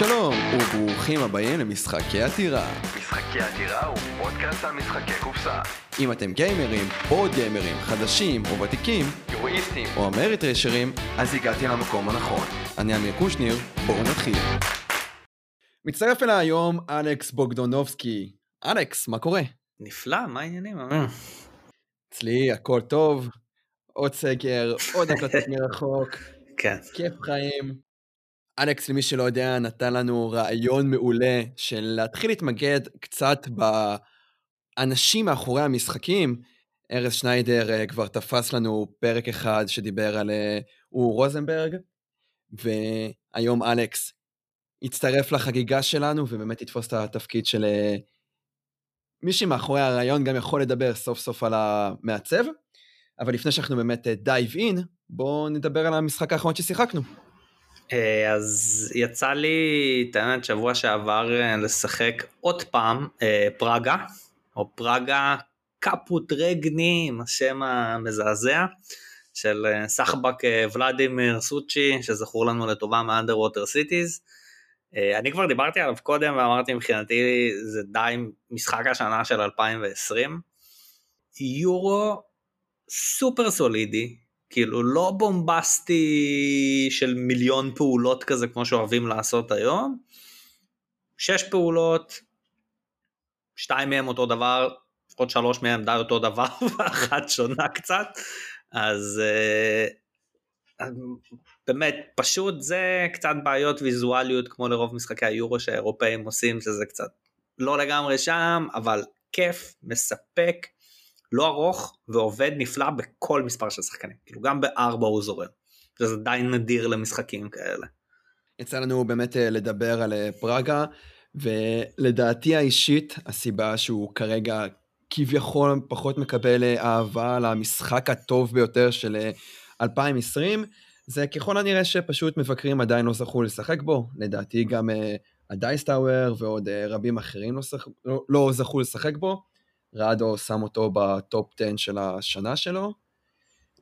שלום, וברוכים הבאים למשחקי עתירה. משחקי עתירה הוא פודקאסט על משחקי קופסה. אם אתם גיימרים, בורד גיימרים, חדשים או ותיקים, יורואיסטים. או אמריטרשרים, אז הגעתי למקום הנכון. אני אמיר קושניר, בואו נתחיל. מצטרף אליי היום אלכס בוגדונובסקי. אלכס, מה קורה? נפלא, מה העניינים, אמיר? אצלי הכל טוב, עוד סגר, עוד הקלטות מרחוק, כן. כיף חיים. אלכס, למי שלא יודע, נתן לנו רעיון מעולה של להתחיל להתמקד קצת באנשים מאחורי המשחקים. ארז שניידר אה, כבר תפס לנו פרק אחד שדיבר על אה, אור רוזנברג, והיום אלכס יצטרף לחגיגה שלנו ובאמת יתפוס את התפקיד של אה, מי שמאחורי הרעיון גם יכול לדבר סוף סוף על המעצב. אבל לפני שאנחנו באמת dive in, בואו נדבר על המשחק האחרון ששיחקנו. אה, אז יצא לי, את האמת, שבוע שעבר אה, לשחק עוד פעם אה, פראגה, או Praga Caput Regni, עם השם המזעזע, של סחבק ולדימיר סוצ'י, שזכור לנו לטובה מ Underwater Cities. אני כבר דיברתי עליו קודם ואמרתי מבחינתי זה די משחק השנה של 2020. יורו סופר סולידי, כאילו לא בומבסטי של מיליון פעולות כזה כמו שאוהבים לעשות היום. שש פעולות, שתיים מהם אותו דבר, לפחות שלוש מהם די אותו דבר ואחת שונה קצת, אז uh, באמת פשוט זה קצת בעיות ויזואליות כמו לרוב משחקי היורו שהאירופאים עושים שזה קצת לא לגמרי שם אבל כיף מספק לא ארוך ועובד נפלא בכל מספר של שחקנים, כאילו גם בארבע הוא זורם, זה די נדיר למשחקים כאלה. יצא לנו באמת אה, לדבר על אה, פראגה, ולדעתי האישית, הסיבה שהוא כרגע כביכול פחות מקבל אה, אהבה למשחק הטוב ביותר של 2020, זה ככל הנראה שפשוט מבקרים עדיין לא זכו לשחק בו, לדעתי גם הדייסטאוור ועוד רבים אחרים לא, שח... לא, לא זכו לשחק בו. רדו שם אותו בטופ 10 של השנה שלו.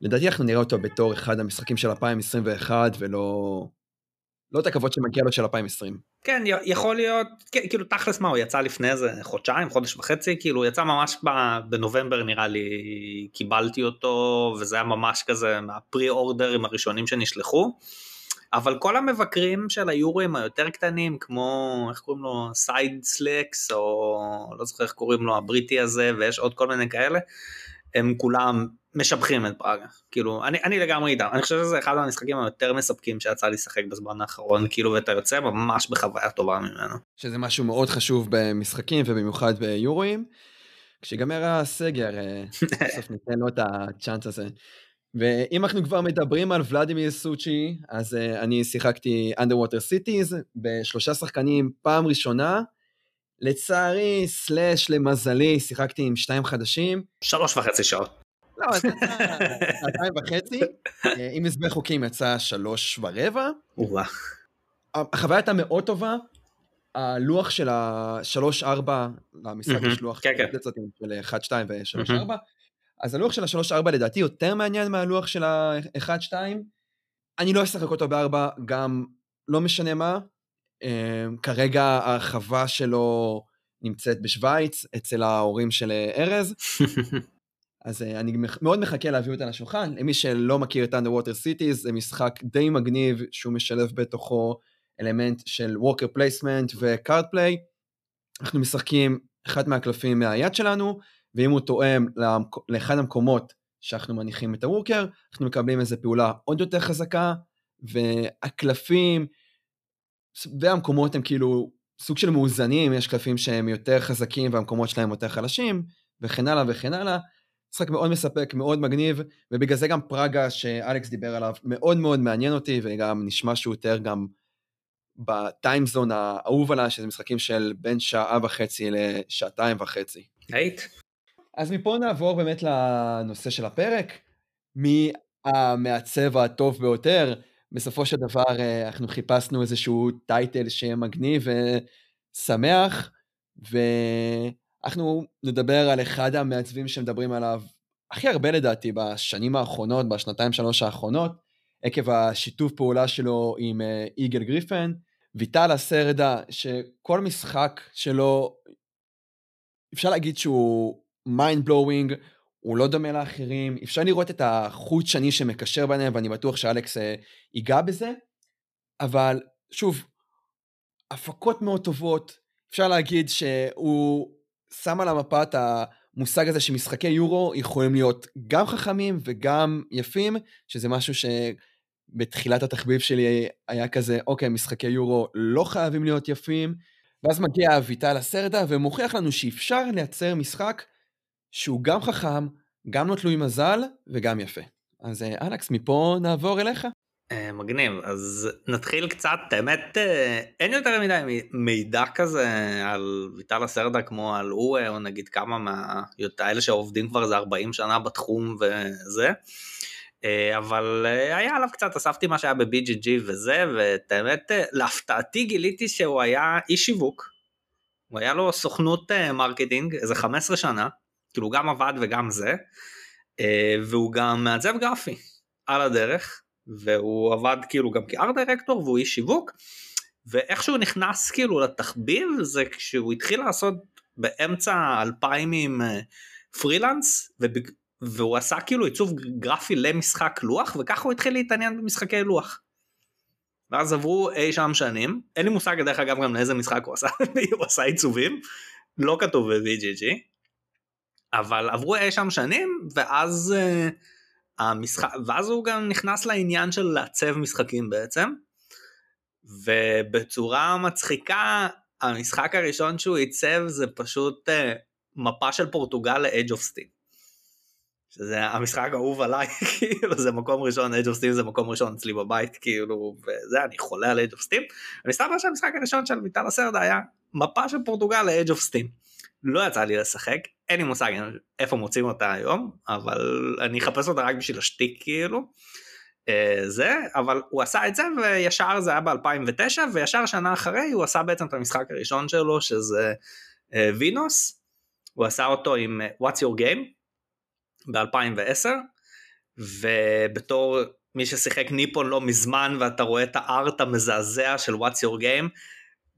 לדעתי אנחנו נראה אותו בתור אחד המשחקים של 2021 ולא... לא את הכבוד שמגיע לו של 2020. כן, יכול להיות, כאילו תכלס מה, הוא יצא לפני איזה חודשיים, חודש וחצי, כאילו יצא ממש בנובמבר נראה לי, קיבלתי אותו, וזה היה ממש כזה מהפרי אורדרים הראשונים שנשלחו. אבל כל המבקרים של היורואים היותר קטנים כמו איך קוראים לו סייד סלקס או לא זוכר איך קוראים לו הבריטי הזה ויש עוד כל מיני כאלה הם כולם משבחים את פראגה כאילו אני אני לגמרי איתם אני חושב שזה אחד המשחקים היותר מספקים שיצא לי לשחק בזמן האחרון כאילו ואתה יוצא ממש בחוויה טובה ממנו. שזה משהו מאוד חשוב במשחקים ובמיוחד ביורואים. כשיגמר הסגר אה, בסוף ניתן לו את הצ'אנס הזה. ואם אנחנו כבר מדברים על ולדימיר סוצ'י, אז uh, אני שיחקתי Underwater Cities בשלושה שחקנים פעם ראשונה. לצערי, סלאש למזלי, שיחקתי עם שתיים חדשים. שלוש וחצי שעות. לא, אז יצא שעתיים וחצי, אה, עם הסבר חוקים יצא שלוש ורבע. החוויה הייתה מאוד טובה, הלוח של השלוש ארבע, למשחק יש לוח כן, כן. של אחד שתיים ושלוש ארבע. אז הלוח של ה-3-4 לדעתי יותר מעניין מהלוח של ה-1-2. אני לא אשחק אותו ב-4, גם לא משנה מה. Um, כרגע ההרחבה שלו נמצאת בשוויץ, אצל ההורים של ארז. אז uh, אני מאוד מחכה להביא אותה לשולחן. למי שלא מכיר את Underwater Cities, זה משחק די מגניב, שהוא משלב בתוכו אלמנט של Walker Placement ו-Card Play. אנחנו משחקים אחד מהקלפים מהיד שלנו, ואם הוא תואם לאחד המקומות שאנחנו מניחים את הוורקר, אנחנו מקבלים איזה פעולה עוד יותר חזקה, והקלפים והמקומות הם כאילו סוג של מאוזנים, יש קלפים שהם יותר חזקים והמקומות שלהם יותר חלשים, וכן הלאה וכן הלאה. משחק מאוד מספק, מאוד מגניב, ובגלל זה גם פראגה שאלכס דיבר עליו מאוד מאוד מעניין אותי, וגם נשמע שהוא יותר גם בטיימזון האהוב עליי, שזה משחקים של בין שעה וחצי לשעתיים וחצי. היית? אז מפה נעבור באמת לנושא של הפרק. מי המעצב הטוב ביותר? בסופו של דבר אה, אנחנו חיפשנו איזשהו טייטל שיהיה מגניב ושמח, ואנחנו נדבר על אחד המעצבים שמדברים עליו הכי הרבה לדעתי בשנים האחרונות, בשנתיים שלוש האחרונות, עקב השיתוף פעולה שלו עם אה, איגל גריפן, ויטל הסרדה, שכל משחק שלו, אפשר להגיד שהוא mind blowing, הוא לא דומה לאחרים, אפשר לראות את החוט שני שמקשר ביניהם, ואני בטוח שאלכס אה, ייגע בזה, אבל שוב, הפקות מאוד טובות, אפשר להגיד שהוא שם על המפה את המושג הזה שמשחקי יורו יכולים להיות גם חכמים וגם יפים, שזה משהו שבתחילת התחביב שלי היה כזה, אוקיי, משחקי יורו לא חייבים להיות יפים, ואז מגיע אביטל הסרדה ומוכיח לנו שאפשר לייצר משחק שהוא גם חכם, גם לא תלוי מזל וגם יפה. אז אה, אלכס, מפה נעבור אליך. אה, מגניב אז נתחיל קצת האמת אה, אין יותר מדי מידע כזה על ויטל הסרדה כמו על הוא או נגיד כמה מהאלה שעובדים כבר איזה 40 שנה בתחום וזה. אבל היה עליו קצת אספתי מה שהיה ב-BGG וזה ואת האמת להפתעתי גיליתי שהוא היה איש שיווק. הוא היה לו סוכנות marketing איזה 15 שנה כאילו הוא גם עבד וגם זה, אה, והוא גם מעצב גרפי על הדרך, והוא עבד כאילו גם כ art director והוא איש שיווק, ואיך שהוא נכנס כאילו לתחביב זה כשהוא התחיל לעשות באמצע אלפיימים אה, פרילנס, והוא עשה כאילו עיצוב גרפי למשחק לוח, וככה הוא התחיל להתעניין במשחקי לוח. ואז עברו אי שם שנים, אין לי מושג דרך אגב גם לאיזה משחק הוא עשה, הוא עשה עיצובים, לא כתוב ב-VGG, אבל עברו אי שם שנים ואז uh, המשחק ואז הוא גם נכנס לעניין של לעצב משחקים בעצם ובצורה מצחיקה המשחק הראשון שהוא עיצב זה פשוט uh, מפה של פורטוגל ל-Age of Steam. שזה המשחק האהוב עליי כאילו זה מקום ראשון Age of Steam זה מקום ראשון אצלי בבית כאילו וזה אני חולה על Age of Steam. ומסתבר שהמשחק הראשון של ויטל הסרדה היה מפה של פורטוגל ל-Age of Steam. לא יצא לי לשחק, אין לי מושג איפה מוצאים אותה היום, אבל אני אחפש אותה רק בשביל השטיק כאילו. אה, זה, אבל הוא עשה את זה וישר זה היה ב-2009 וישר שנה אחרי הוא עשה בעצם את המשחק הראשון שלו שזה אה, וינוס, הוא עשה אותו עם אה, What's Your Game ב-2010 ובתור מי ששיחק ניפון לא מזמן ואתה רואה את הארט המזעזע של What's Your Game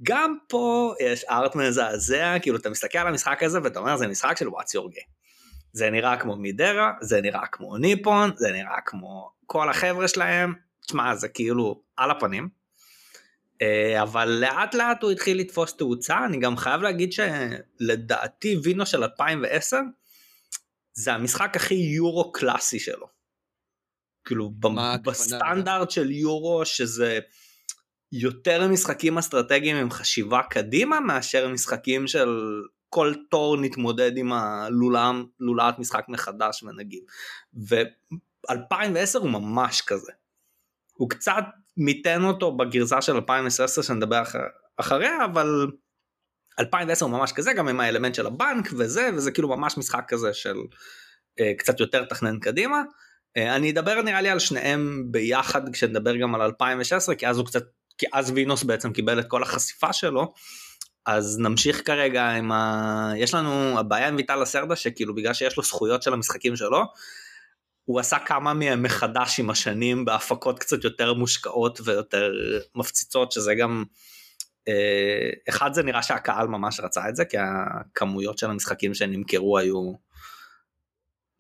גם פה יש ארט מזעזע, כאילו אתה מסתכל על המשחק הזה ואתה אומר זה משחק של וואטס גיים. זה נראה כמו מידרה, זה נראה כמו ניפון, זה נראה כמו כל החבר'ה שלהם, תשמע זה כאילו על הפנים. אה, אבל לאט לאט הוא התחיל לתפוס תאוצה, אני גם חייב להגיד שלדעתי וינו של 2010 זה המשחק הכי יורו קלאסי שלו. כאילו בסטנדרט של יורו שזה יותר משחקים אסטרטגיים עם חשיבה קדימה מאשר משחקים של כל תור נתמודד עם הלולאת משחק מחדש ונגיד. ו-2010 הוא ממש כזה. הוא קצת מיתן אותו בגרסה של 2010 שנדבר אחר, אחריה אבל 2010 הוא ממש כזה גם עם האלמנט של הבנק וזה וזה כאילו ממש משחק כזה של uh, קצת יותר תכנן קדימה. Uh, אני אדבר נראה לי על שניהם ביחד כשנדבר גם על 2016 כי אז הוא קצת כי אז וינוס בעצם קיבל את כל החשיפה שלו, אז נמשיך כרגע עם ה... יש לנו הבעיה עם ויטל הסרדה שכאילו בגלל שיש לו זכויות של המשחקים שלו, הוא עשה כמה מהם מחדש עם השנים בהפקות קצת יותר מושקעות ויותר מפציצות שזה גם אה, אחד זה נראה שהקהל ממש רצה את זה כי הכמויות של המשחקים שנמכרו היו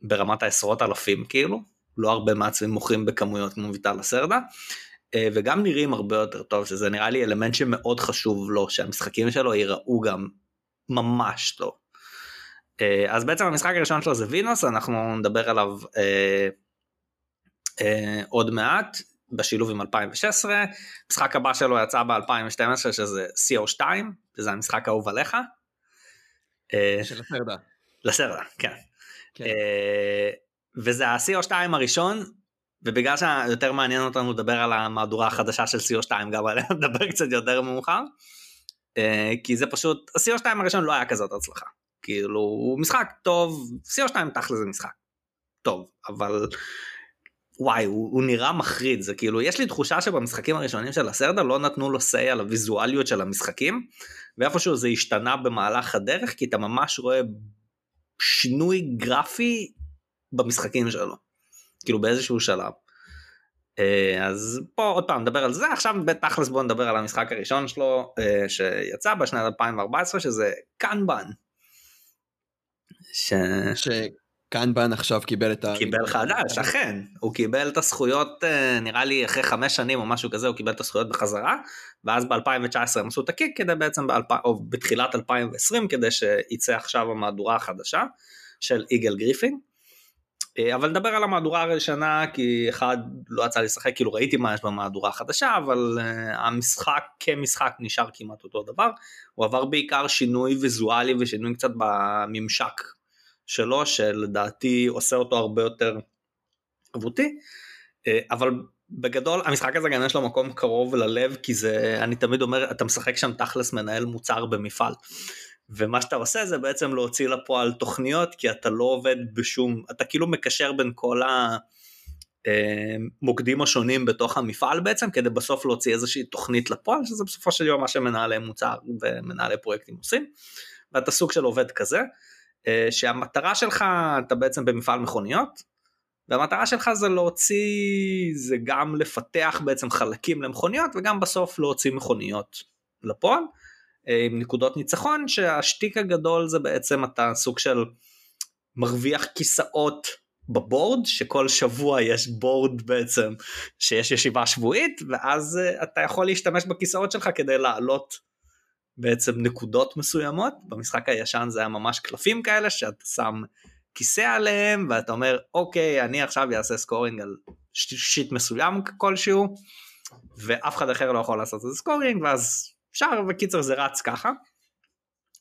ברמת העשרות אלפים כאילו. לא הרבה מעצבים מוכרים בכמויות כמו ויטל הסרדה אה, וגם נראים הרבה יותר טוב שזה נראה לי אלמנט שמאוד חשוב לו שהמשחקים שלו ייראו גם ממש טוב. אה, אז בעצם המשחק הראשון שלו זה וינוס אנחנו נדבר עליו אה, אה, עוד מעט בשילוב עם 2016 המשחק הבא שלו יצא ב2012 שזה CO2 שזה המשחק האהוב עליך. אה, של הסרדה. לסרדה כן. כן. אה, וזה ה-CO2 הראשון ובגלל שיותר מעניין אותנו לדבר על המהדורה החדשה של CO2 גם עליה נדבר קצת יותר מאוחר אה, כי זה פשוט ה-CO2 הראשון לא היה כזאת הצלחה כאילו הוא משחק טוב CO2 תכל'ה זה משחק טוב אבל וואי הוא, הוא נראה מחריד זה כאילו יש לי תחושה שבמשחקים הראשונים של הסרדה לא נתנו לו סיי על הוויזואליות של המשחקים ואיפשהו זה השתנה במהלך הדרך כי אתה ממש רואה שינוי גרפי במשחקים שלו. כאילו באיזשהו שלב. אה, אז פה עוד פעם נדבר על זה עכשיו בתכלס בוא נדבר על המשחק הראשון שלו אה, שיצא בשנת 2014 שזה קנבן. ש... שקנבן עכשיו קיבל את ה... קיבל חדש אכן הוא קיבל את הזכויות אה, נראה לי אחרי חמש שנים או משהו כזה הוא קיבל את הזכויות בחזרה ואז ב2019 הם עשו את הקיק כדי בעצם ב- או בתחילת 2020 כדי שייצא עכשיו המהדורה החדשה של איגל גריפין. אה, אבל נדבר על המהדורה הראשונה כי אחד לא יצא לשחק כאילו ראיתי מה יש במהדורה החדשה אבל uh, המשחק כמשחק נשאר כמעט אותו דבר. הוא עבר בעיקר שינוי ויזואלי ושינוי קצת בממשק שלו שלדעתי עושה אותו הרבה יותר אבותי uh, אבל בגדול המשחק הזה גם יש לו מקום קרוב ללב כי זה אני תמיד אומר אתה משחק שם תכלס מנהל מוצר במפעל ומה שאתה עושה זה בעצם להוציא לפועל תוכניות כי אתה לא עובד בשום אתה כאילו מקשר בין כל המוקדים אה, השונים בתוך המפעל בעצם כדי בסוף להוציא איזושהי תוכנית לפועל שזה בסופו של יום מה שמנהלי מוצר ומנהלי פרויקטים עושים ואתה סוג של עובד כזה אה, שהמטרה שלך אתה בעצם במפעל מכוניות והמטרה שלך זה להוציא זה גם לפתח בעצם חלקים למכוניות וגם בסוף להוציא מכוניות לפועל. אה, עם נקודות ניצחון שהשטיק הגדול זה בעצם אתה סוג של מרוויח כיסאות ב board שכל שבוע יש board בעצם שיש ישיבה שבועית ואז אה, אתה יכול להשתמש בכיסאות שלך כדי לעלות בעצם נקודות מסוימות. במשחק הישן זה היה ממש קלפים כאלה שאתה שם כיסא עליהם ואתה אומר אוקיי אני עכשיו אעשה scoring על shit מסוים כלשהו ואף אחד אחר לא יכול לעשות את זה scoring ואז אפשר וקיצר זה רץ ככה.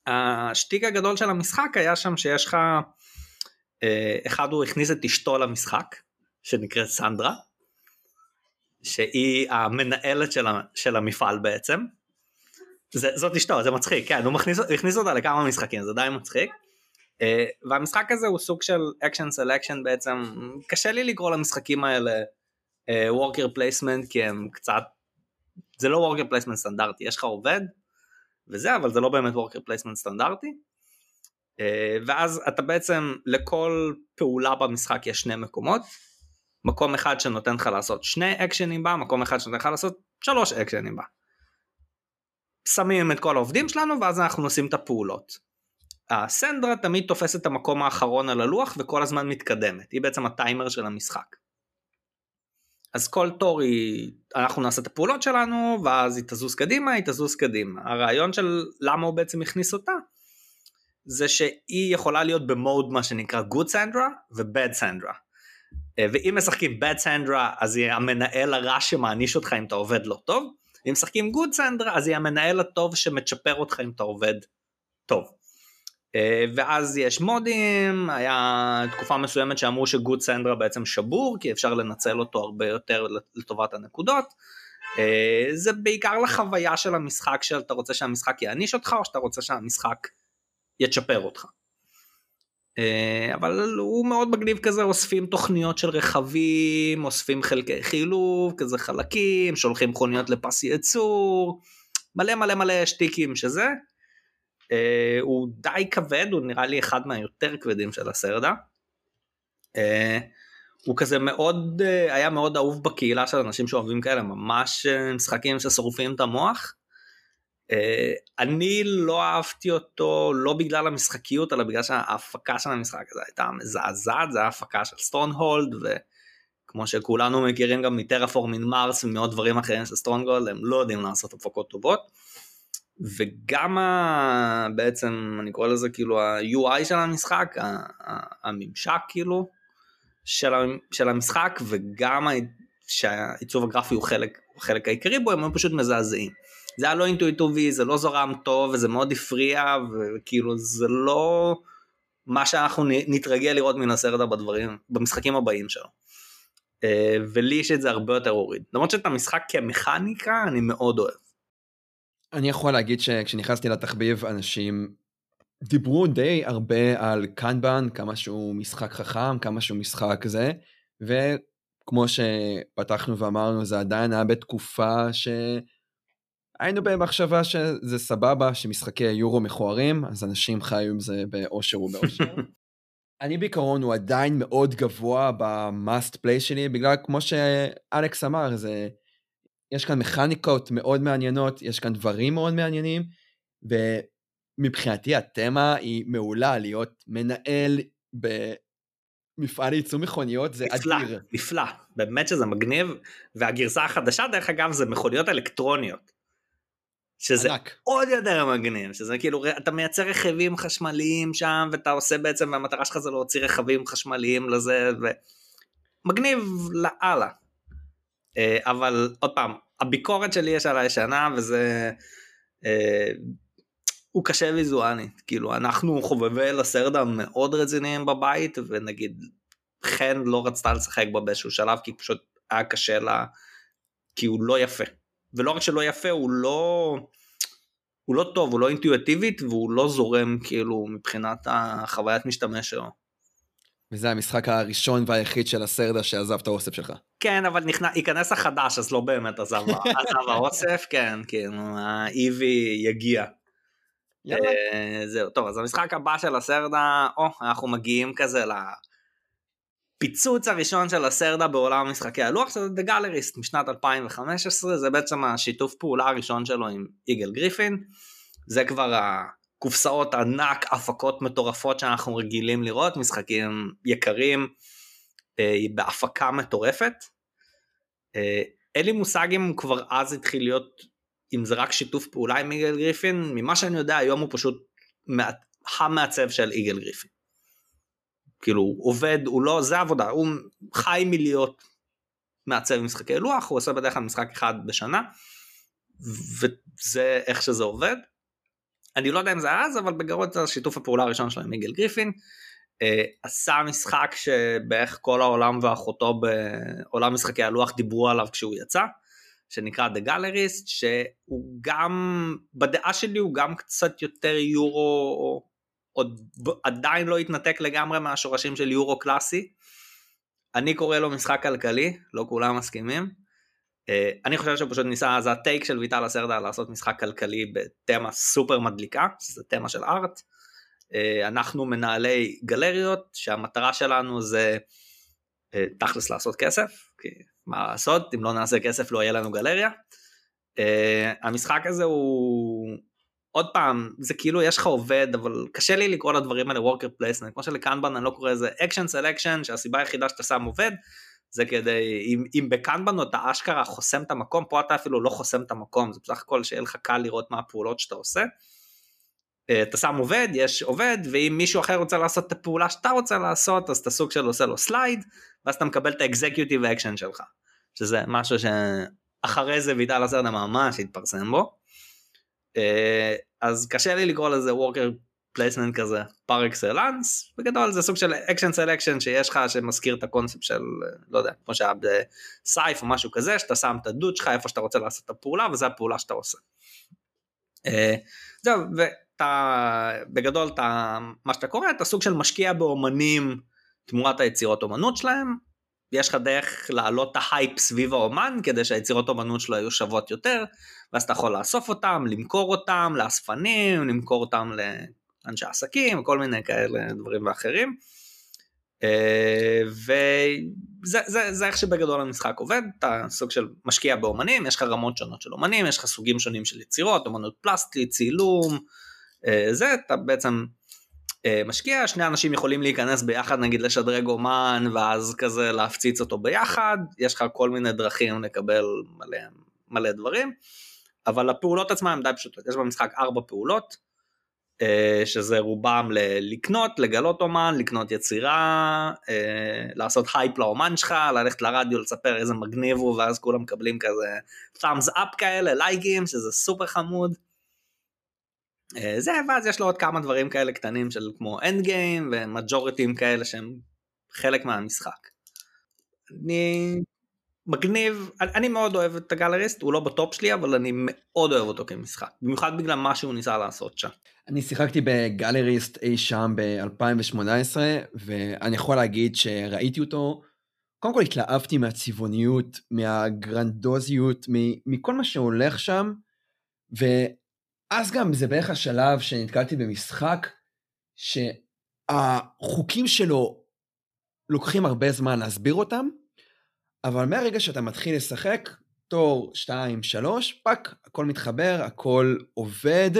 השטיק הגדול של המשחק היה שם שיש לך אה, אחד הוא הכניס את אשתו למשחק שנקראת סנדרה שהיא המנהלת של, של המפעל בעצם. זה, זאת אשתו זה מצחיק כן הוא מכניס, הכניס אותה לכמה משחקים זה די מצחיק. אה, והמשחק הזה הוא סוג של action selection בעצם קשה לי לקרוא למשחקים האלה worker אה, placement כי הם קצת זה לא worker placement סטנדרטי, יש לך עובד וזה, אבל זה לא באמת worker placement סטנדרטי. אה, ואז אתה בעצם לכל פעולה במשחק יש שני מקומות, מקום אחד שנותן לך לעשות שני אקשנים בה, מקום אחד שנותן לך לעשות שלוש אקשנים בה. שמים את כל העובדים שלנו ואז אנחנו עושים את הפעולות. הסנדרה תמיד תופסת את המקום האחרון על הלוח וכל הזמן מתקדמת, היא בעצם הטיימר של המשחק. אז כל תור היא, אנחנו נעשה את הפעולות שלנו ואז היא תזוז קדימה, היא תזוז קדימה. הרעיון של למה הוא בעצם הכניס אותה, זה שהיא יכולה להיות במוד מה שנקרא Good Sandra ו-Bad Sandra. אה, ואם משחקים Bad Sandra אז היא המנהל הרע שמעניש אותך אם אתה עובד לא טוב, אם משחקים Good Sandra אז היא המנהל הטוב שמצ'פר אותך אם אתה עובד טוב. אה, ואז יש מודים, היה תקופה מסוימת שאמרו שגוד סנדרה בעצם שבור כי אפשר לנצל אותו הרבה יותר לטובת הנקודות. אה, זה בעיקר לחוויה של המשחק שאתה רוצה שהמשחק יעניש אותך או שאתה רוצה שהמשחק יצ'פר אותך. אה, אבל הוא מאוד מגניב כזה אוספים תוכניות של רכבים אוספים חלקי חילוב כזה חלקים שולחים מכוניות לפס ייצור מלא מלא מלא שטיקים שזה הוא די כבד, הוא נראה לי אחד מהיותר כבדים של הסרדה. אה, הוא כזה מאוד, אה, היה מאוד אהוב בקהילה של אנשים שאוהבים כאלה ממש אה, משחקים ששורפים את המוח. אה, אני לא אהבתי אותו לא בגלל המשחקיות אלא בגלל שההפקה של המשחק הזה הייתה מזעזעת, זה היה הפקה של Stronghold וכמו שכולנו מכירים גם מ Terraforming Mars ומעוד דברים אחרים של Stronghold הם לא יודעים לעשות הפקות טובות. וגם ה... בעצם אני קורא לזה כאילו ה-UI של המשחק, הממשק כאילו של, של המשחק וגם שהעיצוב הגרפי הוא חלק, חלק העיקרי בו הם פשוט מזעזעים. זה היה לא אינטואיטובי, זה לא זורם טוב וזה מאוד הפריע וכאילו זה לא מה שאנחנו נתרגל לראות מן הסרט בדברים, במשחקים הבאים שלו. אה, ולי יש את זה הרבה יותר הוריד. למרות שאת המשחק כמכניקה אני מאוד אוהב. אני יכול להגיד שכשנכנסתי לתחביב אנשים דיברו די הרבה על קנבן, כמה שהוא משחק חכם, כמה שהוא משחק זה, וכמו שפתחנו ואמרנו זה עדיין היה בתקופה שהיינו במחשבה שזה סבבה שמשחקי יורו מכוערים, אז אנשים חיו עם זה באושר ובאושר. אני בעיקרון הוא עדיין מאוד גבוה במאסט פליי שלי, בגלל כמו שאלכס אמר, זה... יש כאן מכניקות מאוד מעניינות, יש כאן דברים מאוד מעניינים, ומבחינתי התמה היא מעולה, להיות מנהל במפעל לייצור מכוניות זה נפלא, אדיר. נפלא, באמת שזה מגניב, והגרסה החדשה דרך אגב זה מכוניות אלקטרוניות. שזה ענק. עוד יותר מגניב, שזה כאילו אתה מייצר רכיבים חשמליים שם ואתה עושה בעצם והמטרה שלך זה להוציא רכבים חשמליים לזה ומגניב לאללה. אה, אבל עוד פעם הביקורת שלי יש על הישנה וזה אה, הוא קשה ויזואלית כאילו אנחנו חובבי לסרדה מאוד רציניים בבית ונגיד חן לא רצתה לשחק בו באיזשהו שלב כי פשוט היה קשה לה כי הוא לא יפה. ולא רק שלא יפה הוא לא הוא לא טוב הוא לא אינטואיטיבית והוא לא זורם כאילו מבחינת החוויית משתמש שלו. וזה המשחק הראשון והיחיד של הסרדה שעזב את האוסף שלך. כן אבל נכנס ייכנס החדש אז לא באמת עזב עזב האוסף כן כאילו האיבי יגיע. אה, זהו טוב אז המשחק הבא של הסרדה או אנחנו מגיעים כזה לפיצוץ הראשון של הסרדה בעולם משחקי הלוח שזה The Gallerist משנת 2015 זה בעצם השיתוף פעולה הראשון שלו עם יגאל גריפין זה כבר הקופסאות ענק הפקות מטורפות שאנחנו רגילים לראות משחקים יקרים אה, בהפקה מטורפת. אה, אין לי מושג אם כבר אז התחיל להיות אם זה רק שיתוף פעולה עם יגאל גריפין ממה שאני יודע היום הוא פשוט מעצ... המעצב של יגאל גריפין. כאילו הוא עובד הוא לא זה עבודה הוא חי מלהיות מעצב משחקי לוח הוא עושה בדרך כלל משחק אחד בשנה וזה איך שזה עובד. אני לא יודע אם זה אז אבל בגרות זה שיתוף הפעולה הראשון שלו עם יגאל גריפין. אה, עשה משחק שבערך כל העולם ואחותו בעולם משחקי הלוח דיברו עליו כשהוא יצא. שנקרא The Gallerist שהוא גם בדעה שלי הוא גם קצת יותר יורו עוד עדיין לא התנתק לגמרי מהשורשים של יורו קלאסי. אני קורא לו משחק כלכלי לא כולם מסכימים. אה, אני חושב שהוא פשוט ניסה זה הטייק של ויטל הסרדה לעשות משחק כלכלי בתמה סופר מדליקה שזה תמה של ארט. אה, אנחנו מנהלי גלריות שהמטרה שלנו זה אה, תכלס לעשות כסף כי מה לעשות אם לא נעשה כסף לא יהיה לנו גלריה. אה, המשחק הזה הוא עוד פעם זה כאילו יש לך עובד אבל קשה לי לקרוא לדברים האלה worker placement כמו של Kanban אני לא קורא לזה action selection שהסיבה היחידה שאתה שם עובד זה כדי אם, אם ב Kanban אתה אשכרה חוסם את המקום פה אתה אפילו לא חוסם את המקום זה בסך הכל שיהיה לך קל לראות מה הפעולות שאתה עושה. אה, אתה שם עובד יש עובד ואם מישהו אחר רוצה לעשות את הפעולה שאתה רוצה לעשות אז אתה סוג של עושה לו slide ואז אתה מקבל את ה executive action שלך. שזה משהו שאחרי זה ויטל לסרדה ממש התפרסם בו. אה, אז קשה לי לקרוא לזה worker placement כזה פר אקסלנס בגדול זה סוג של action selection שיש לך שמזכיר את הקונספט של לא יודע כמו שהיה בסייף או משהו כזה שאתה שם את הדוד שלך איפה שאתה רוצה לעשות את הפעולה וזה הפעולה שאתה עושה. אה, זהו ואתה בגדול אתה מה שאתה קורא אתה סוג של משקיע באומנים תמורת היצירות אומנות שלהם יש לך דרך להעלות את ההייפ סביב האומן כדי שהיצירות אומנות שלו יהיו שוות יותר ואז אתה יכול לאסוף אותם, למכור אותם לאספנים, למכור אותם לאנשי עסקים וכל מיני כאלה דברים ואחרים. אה, וזה זה, זה איך שבגדול המשחק עובד, אתה סוג של משקיע באומנים, יש לך רמות שונות של אומנים, יש לך סוגים שונים של יצירות, אומנות פלסטית, צילום, אה, זה אתה בעצם אה, משקיע, שני אנשים יכולים להיכנס ביחד נגיד לשדרג אומן ואז כזה להפציץ אותו ביחד, יש לך כל מיני דרכים לקבל מלא, מלא דברים, אבל הפעולות עצמן הן די פשוטות, יש במשחק ארבע פעולות, שזה רובם ל- לקנות, לגלות אומן, לקנות יצירה, אה, לעשות הייפ לאומן שלך, ללכת לרדיו לספר איזה מגניב הוא ואז כולם מקבלים כזה thumbs up כאלה, לייקים, שזה סופר חמוד. אה, זה ואז יש לו עוד כמה דברים כאלה קטנים של כמו end game ו majorities כאלה שהם חלק מהמשחק. אני מגניב אני, מאוד אוהב את ה Gallerist הוא לא ב top שלי אבל אני מאוד אוהב אותו כמשחק במיוחד בגלל מה שהוא ניסה לעשות שם. אני שיחקתי ב Gallerist אי שם ב-2018 ואני יכול להגיד שראיתי אותו קודם כל התלהבתי מהצבעוניות מהגרנדוזיות מכל מה שהולך שם. ו... אז גם זה בערך השלב שנתקלתי במשחק החוקים שלו לוקחים הרבה זמן להסביר אותם, אבל מהרגע שאתה מתחיל לשחק, תור 2, 3, fuck, הכל מתחבר, הכל עובד,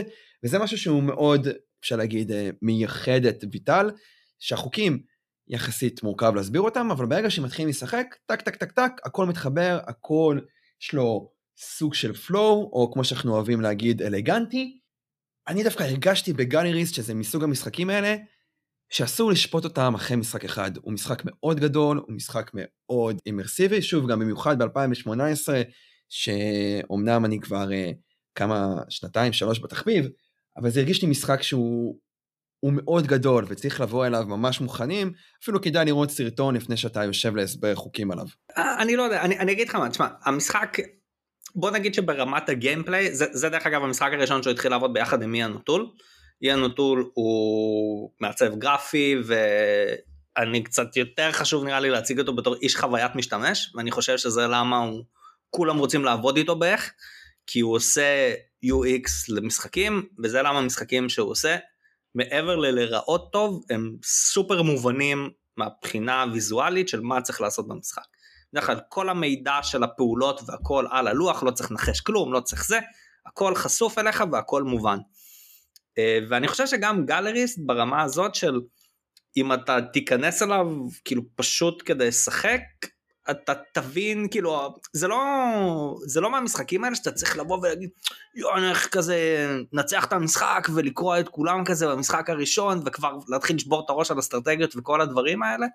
וזה משהו שהוא מאוד, אפשר להגיד, אה, מייחד את ויטל, שהחוקים יחסית מורכב להסביר אותם, אבל ברגע שמתחילים לשחק, טק טק טק טק, הכל מתחבר, הכל יש לו סוג של flow, או כמו שאנחנו אוהבים להגיד, אלגנטי. אני דווקא הרגשתי ב Gallerist, שזה מסוג המשחקים האלה, שאסור לשפוט אותם אחרי משחק אחד. הוא משחק מאוד גדול, הוא משחק מאוד אימרסיבי, שוב, גם במיוחד ב-2018, שאומנם אני כבר אה, כמה, שנתיים, שלוש בתחביב, אבל זה הרגיש לי משחק שהוא הוא מאוד גדול וצריך לבוא אליו ממש מוכנים, אפילו כדאי לראות סרטון לפני שאתה יושב להסבר חוקים עליו. אה, אני לא יודע, אני, אני אגיד לך מה, תשמע, המשחק, בוא נגיד שברמת הגיימפליי, זה, זה דרך אגב המשחק הראשון שהוא התחיל לעבוד ביחד עם איאן אוטול. איאן אוטול הוא מעצב גרפי ואני קצת יותר חשוב נראה לי להציג אותו בתור איש חוויית משתמש, ואני חושב שזה למה הוא, כולם רוצים לעבוד איתו בערך, כי הוא עושה UX למשחקים, וזה למה המשחקים שהוא עושה מעבר ללראות טוב, הם סופר מובנים מהבחינה הוויזואלית של מה צריך לעשות במשחק. בדרך כלל כל המידע של הפעולות והכל על הלוח, לא צריך לנחש כלום, לא צריך זה, הכל חשוף אליך והכל מובן. אה, ואני חושב שגם גלריסט ברמה הזאת של אם אתה תיכנס אליו כאילו פשוט כדי לשחק, אתה תבין כאילו זה לא זה לא מהמשחקים האלה שאתה צריך לבוא ולהגיד יואו איך כזה נצח את המשחק ולקרוא את כולם כזה במשחק הראשון וכבר להתחיל לשבור את הראש על אסטרטגיות וכל הדברים האלה.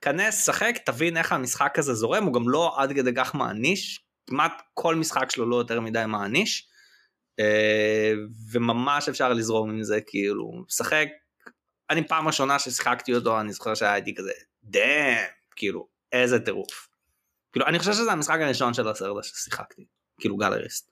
כנס שחק תבין איך המשחק הזה זורם הוא גם לא עד כדי כך מעניש כמעט כל משחק שלו לא יותר מדי מעניש וממש אפשר לזרום עם זה כאילו שחק אני פעם ראשונה ששיחקתי אותו אני זוכר שהייתי כזה דאם כאילו איזה טירוף. כאילו אני חושב שזה המשחק הראשון של הסרט ששיחקתי כאילו גלריסט.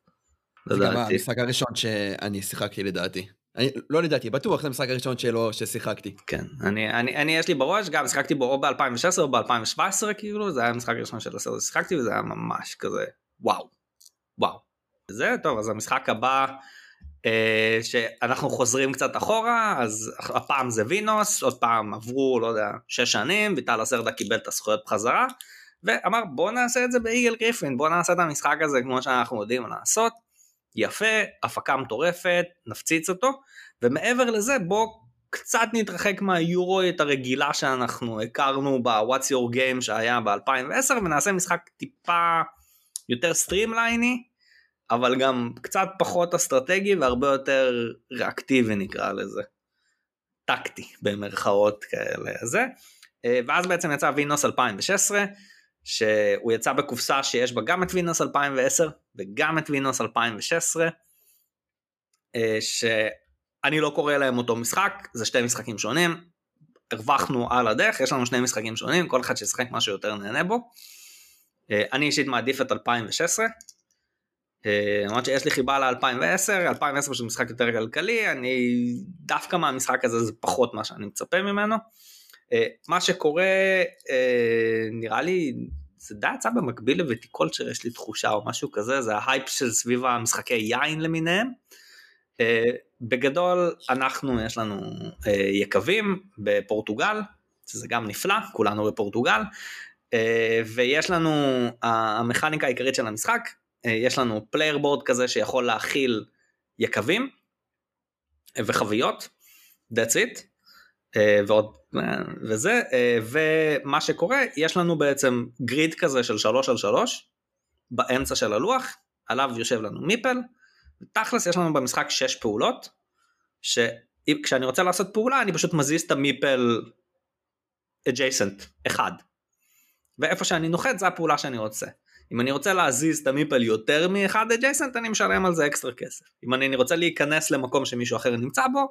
זה גם המשחק הראשון שאני שיחקתי לדעתי. אני, לא לדעתי, בטוח זה המשחק הראשון שלו ששיחקתי. כן, אני, אני, אני יש לי בראש, גם שיחקתי בו או ב-2016 או ב-2017 כאילו, זה היה המשחק הראשון של הסרט ששיחקתי וזה היה ממש כזה וואו, וואו. זה טוב, אז המשחק הבא אה, שאנחנו חוזרים קצת אחורה אז הפעם זה וינוס עוד פעם עברו לא יודע שש שנים ויטל הסרדה קיבל את הזכויות בחזרה ואמר בוא נעשה את זה באיגל גריפין בוא נעשה את המשחק הזה כמו שאנחנו יודעים לעשות יפה הפקה מטורפת נפציץ אותו ומעבר לזה בוא קצת נתרחק מהיורוית הרגילה שאנחנו הכרנו ב-What's Your Game שהיה ב-2010 ונעשה משחק טיפה יותר סטרימלייני אבל גם קצת פחות אסטרטגי והרבה יותר ריאקטיבי נקרא לזה. טקטי במרכאות כאלה זה. אה, ואז בעצם יצא Vinhos 2016 שהוא יצא בקופסה שיש בה גם את Vinhos 2010 וגם את Vinhos 2016 אה, שאני לא קורא להם אותו משחק זה שתי משחקים שונים הרווחנו על הדרך יש לנו שני משחקים שונים כל אחד שישחק משהו יותר נהנה בו. אה, אני אישית מעדיף את 2016 אה, למרות שיש לי חיבה ל-2010, 2010 זה משחק יותר כלכלי, אני דווקא מהמשחק הזה זה פחות מה שאני מצפה ממנו. אה, מה שקורה אה, נראה לי זה די יצא במקביל לוותיקולצ'ר יש לי תחושה או משהו כזה זה ההייפ של סביב המשחקי יין למיניהם. בגדול אנחנו יש לנו יקבים בפורטוגל שזה גם נפלא כולנו בפורטוגל ויש לנו המכניקה העיקרית של המשחק אה, יש לנו player board כזה שיכול להכיל יקבים אה, וחביות, that's it, אה, ועוד, וזה, ומה שקורה, יש לנו בעצם grid כזה של 3 על 3 באמצע של הלוח, עליו יושב לנו meeple, ותכלס יש לנו במשחק 6 פעולות, שכשאני רוצה לעשות פעולה אני פשוט מזיז את ה meeple adjacent, אחד, ואיפה שאני נוחת זה הפעולה שאני רוצה. אם אני רוצה להזיז את ה meeple יותר מאחד adjacent אני משלם על זה אקסטרה כסף. אם אני רוצה להיכנס למקום שמישהו אחר נמצא בו,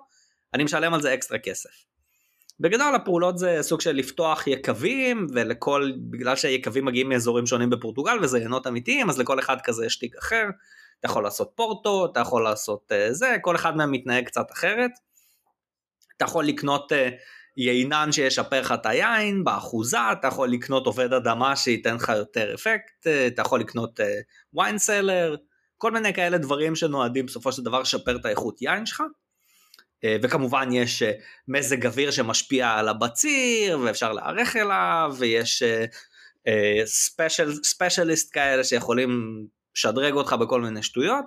אני משלם על זה אקסטרה כסף. בגדול הפעולות זה סוג של לפתוח יקבים ולכל, בגלל שהיקבים מגיעים מאזורים שונים בפורטוגל וזה יינות אמיתיים אז לכל אחד כזה יש תיק אחר. אתה יכול לעשות פורטו, אתה יכול לעשות uh, זה, כל אחד מהם מתנהג קצת אחרת. אתה יכול לקנות uh, יינן שישפר לך את היין באחוזה, אתה יכול לקנות עובד אדמה שייתן לך יותר אפקט, אתה יכול לקנות ויין סלר, כל מיני כאלה דברים שנועדים בסופו של דבר לשפר את האיכות יין שלך. אה, וכמובן יש אה, מזג אוויר שמשפיע על הבציר ואפשר להיערך אליו ויש ספיישליסט כאלה שיכולים לשדרג אותך בכל מיני שטויות.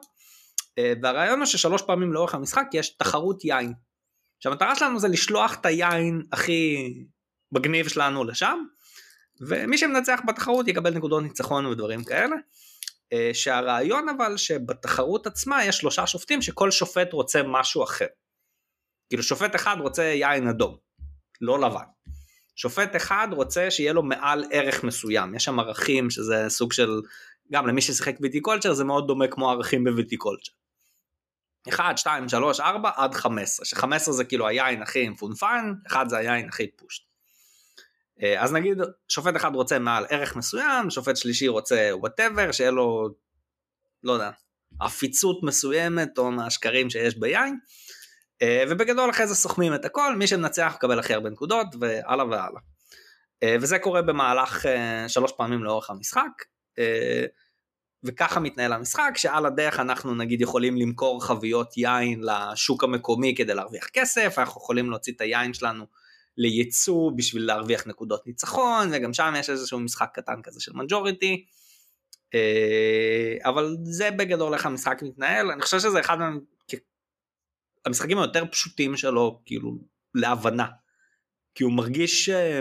והרעיון הוא ששלוש פעמים לאורך המשחק יש תחרות יין. שהמטרה שלנו זה לשלוח את היין הכי מגניב שלנו לשם ומי שמנצח בתחרות יקבל נקודות ניצחון ודברים כאלה. אה, שהרעיון אבל שבתחרות עצמה יש שלושה שופטים שכל שופט רוצה משהו אחר. כאילו שופט אחד רוצה יין אדום, לא לבן. שופט אחד רוצה שיהיה לו מעל ערך מסוים, יש שם ערכים שזה סוג של, גם למי ששיחק Viticulture זה מאוד דומה כמו ערכים ב Viticulture. 1, 2, 3, 4 עד 15, ש-15 זה כאילו היין הכי מפונפן, 1 זה היין הכי פשוט. אה, אז נגיד שופט אחד רוצה מעל ערך מסוים, שופט שלישי רוצה whatever, שיהיה לו, לא יודע, עפיצות מסוימת או מהסוכרים שיש ביין, אה, ובגדול אחרי זה סוכמים את הכל, מי שמנצח מקבל הכי הרבה נקודות והלאה והלאה. אה, וזה קורה במהלך שלוש פעמים לאורך המשחק, וככה מתנהל המשחק, שעל הדרך אנחנו נגיד יכולים למכור חביות יין לשוק המקומי כדי להרוויח כסף, אנחנו יכולים להוציא את היין שלנו לייצוא בשביל להרוויח נקודות ניצחון וגם שם יש איזשהו משחק קטן כזה של מג'וריטי. אה, אבל זה בגדול איך המשחק מתנהל אני חושב שזה אחד המשחקים היותר פשוטים שלו כאילו להבנה. כי הוא מרגיש אה,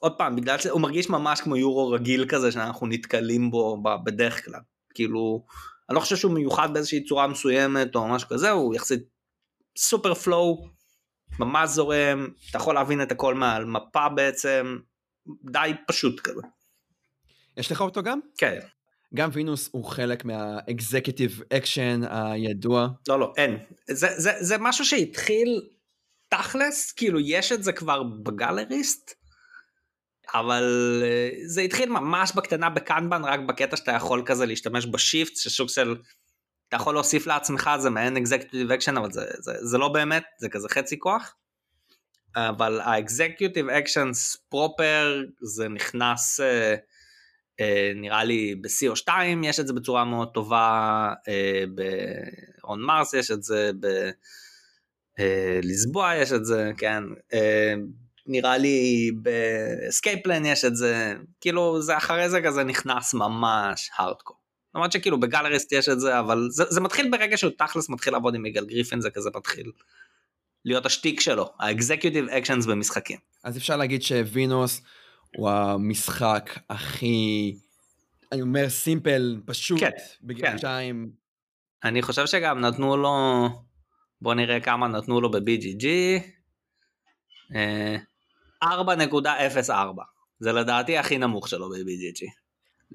עוד פעם בגלל שהוא מרגיש ממש כמו יורו רגיל כזה שאנחנו נתקלים בו בדרך כלל כאילו אני לא חושב שהוא מיוחד באיזושהי צורה מסוימת או משהו כזה הוא יחסית סופר flow ממש זורם, אתה יכול להבין את הכל מעל מפה בעצם, די פשוט כזה. יש לך אותו גם? כן. גם Vinhos הוא חלק מה executive action הידוע. לא לא אין זה, זה, זה משהו שהתחיל תכלס כאילו יש את זה כבר ב Gallerist אבל אה, זה התחיל ממש בקטנה ב Kanban רק בקטע שאתה יכול כזה להשתמש ב shift שסוג של אתה יכול להוסיף לעצמך זה מעין executive action אבל זה, זה, זה לא באמת זה כזה חצי כוח. אבל ה executive actions proper זה נכנס אה, אה, נראה לי ב-CO2 יש את זה בצורה מאוד טובה, אה, ב-On Mars יש את זה, ב Lisboa אה, יש את זה, כן, אה, נראה לי ב Escape Plan יש את זה, כאילו זה אחרי זה כזה נכנס ממש הארדקור. למרות שכאילו ב Gallerist יש את זה אבל זה, זה מתחיל ברגע שהוא תכלס מתחיל לעבוד עם Eagle Gryphon זה כזה מתחיל להיות השטיק שלו ה executive actions במשחקים. אז אפשר להגיד ש Vinhos הוא המשחק הכי אני אומר סימפל פשוט כן, בגלשיים. כן. אני חושב שגם נתנו לו בוא נראה כמה נתנו לו ב-BGG. 4.04 אה, זה לדעתי הכי נמוך שלו ב-BGG.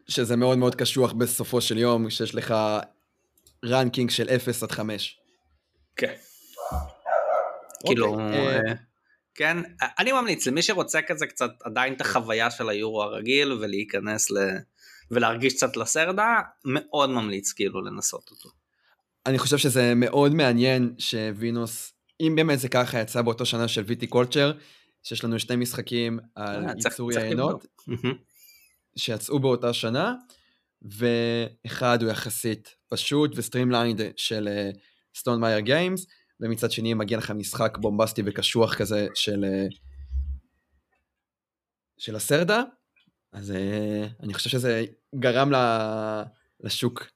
שזה מאוד מאוד קשוח בסופו של יום, שיש לך רנקינג של 0 עד 5. כן. כאילו, אוקיי, אה, אה, כן, אני ממליץ למי שרוצה כזה קצת עדיין את החוויה של היורו הרגיל ולהיכנס ל... ולהרגיש קצת לסרדה, מאוד ממליץ כאילו לנסות אותו. אני חושב שזה מאוד מעניין ש Vinhos, אם באמת זה ככה יצא באותו שנה של Viticulture, שיש לנו שני משחקים על ייצור יינות. שיצאו באותה שנה, ואחד הוא יחסית פשוט ו streamlined של סטון מאייר גיימס, ומצד שני מגיע לך משחק בומבסטי וקשוח כזה של, uh, של הסרדה, אז uh, אני חושב שזה גרם לשוק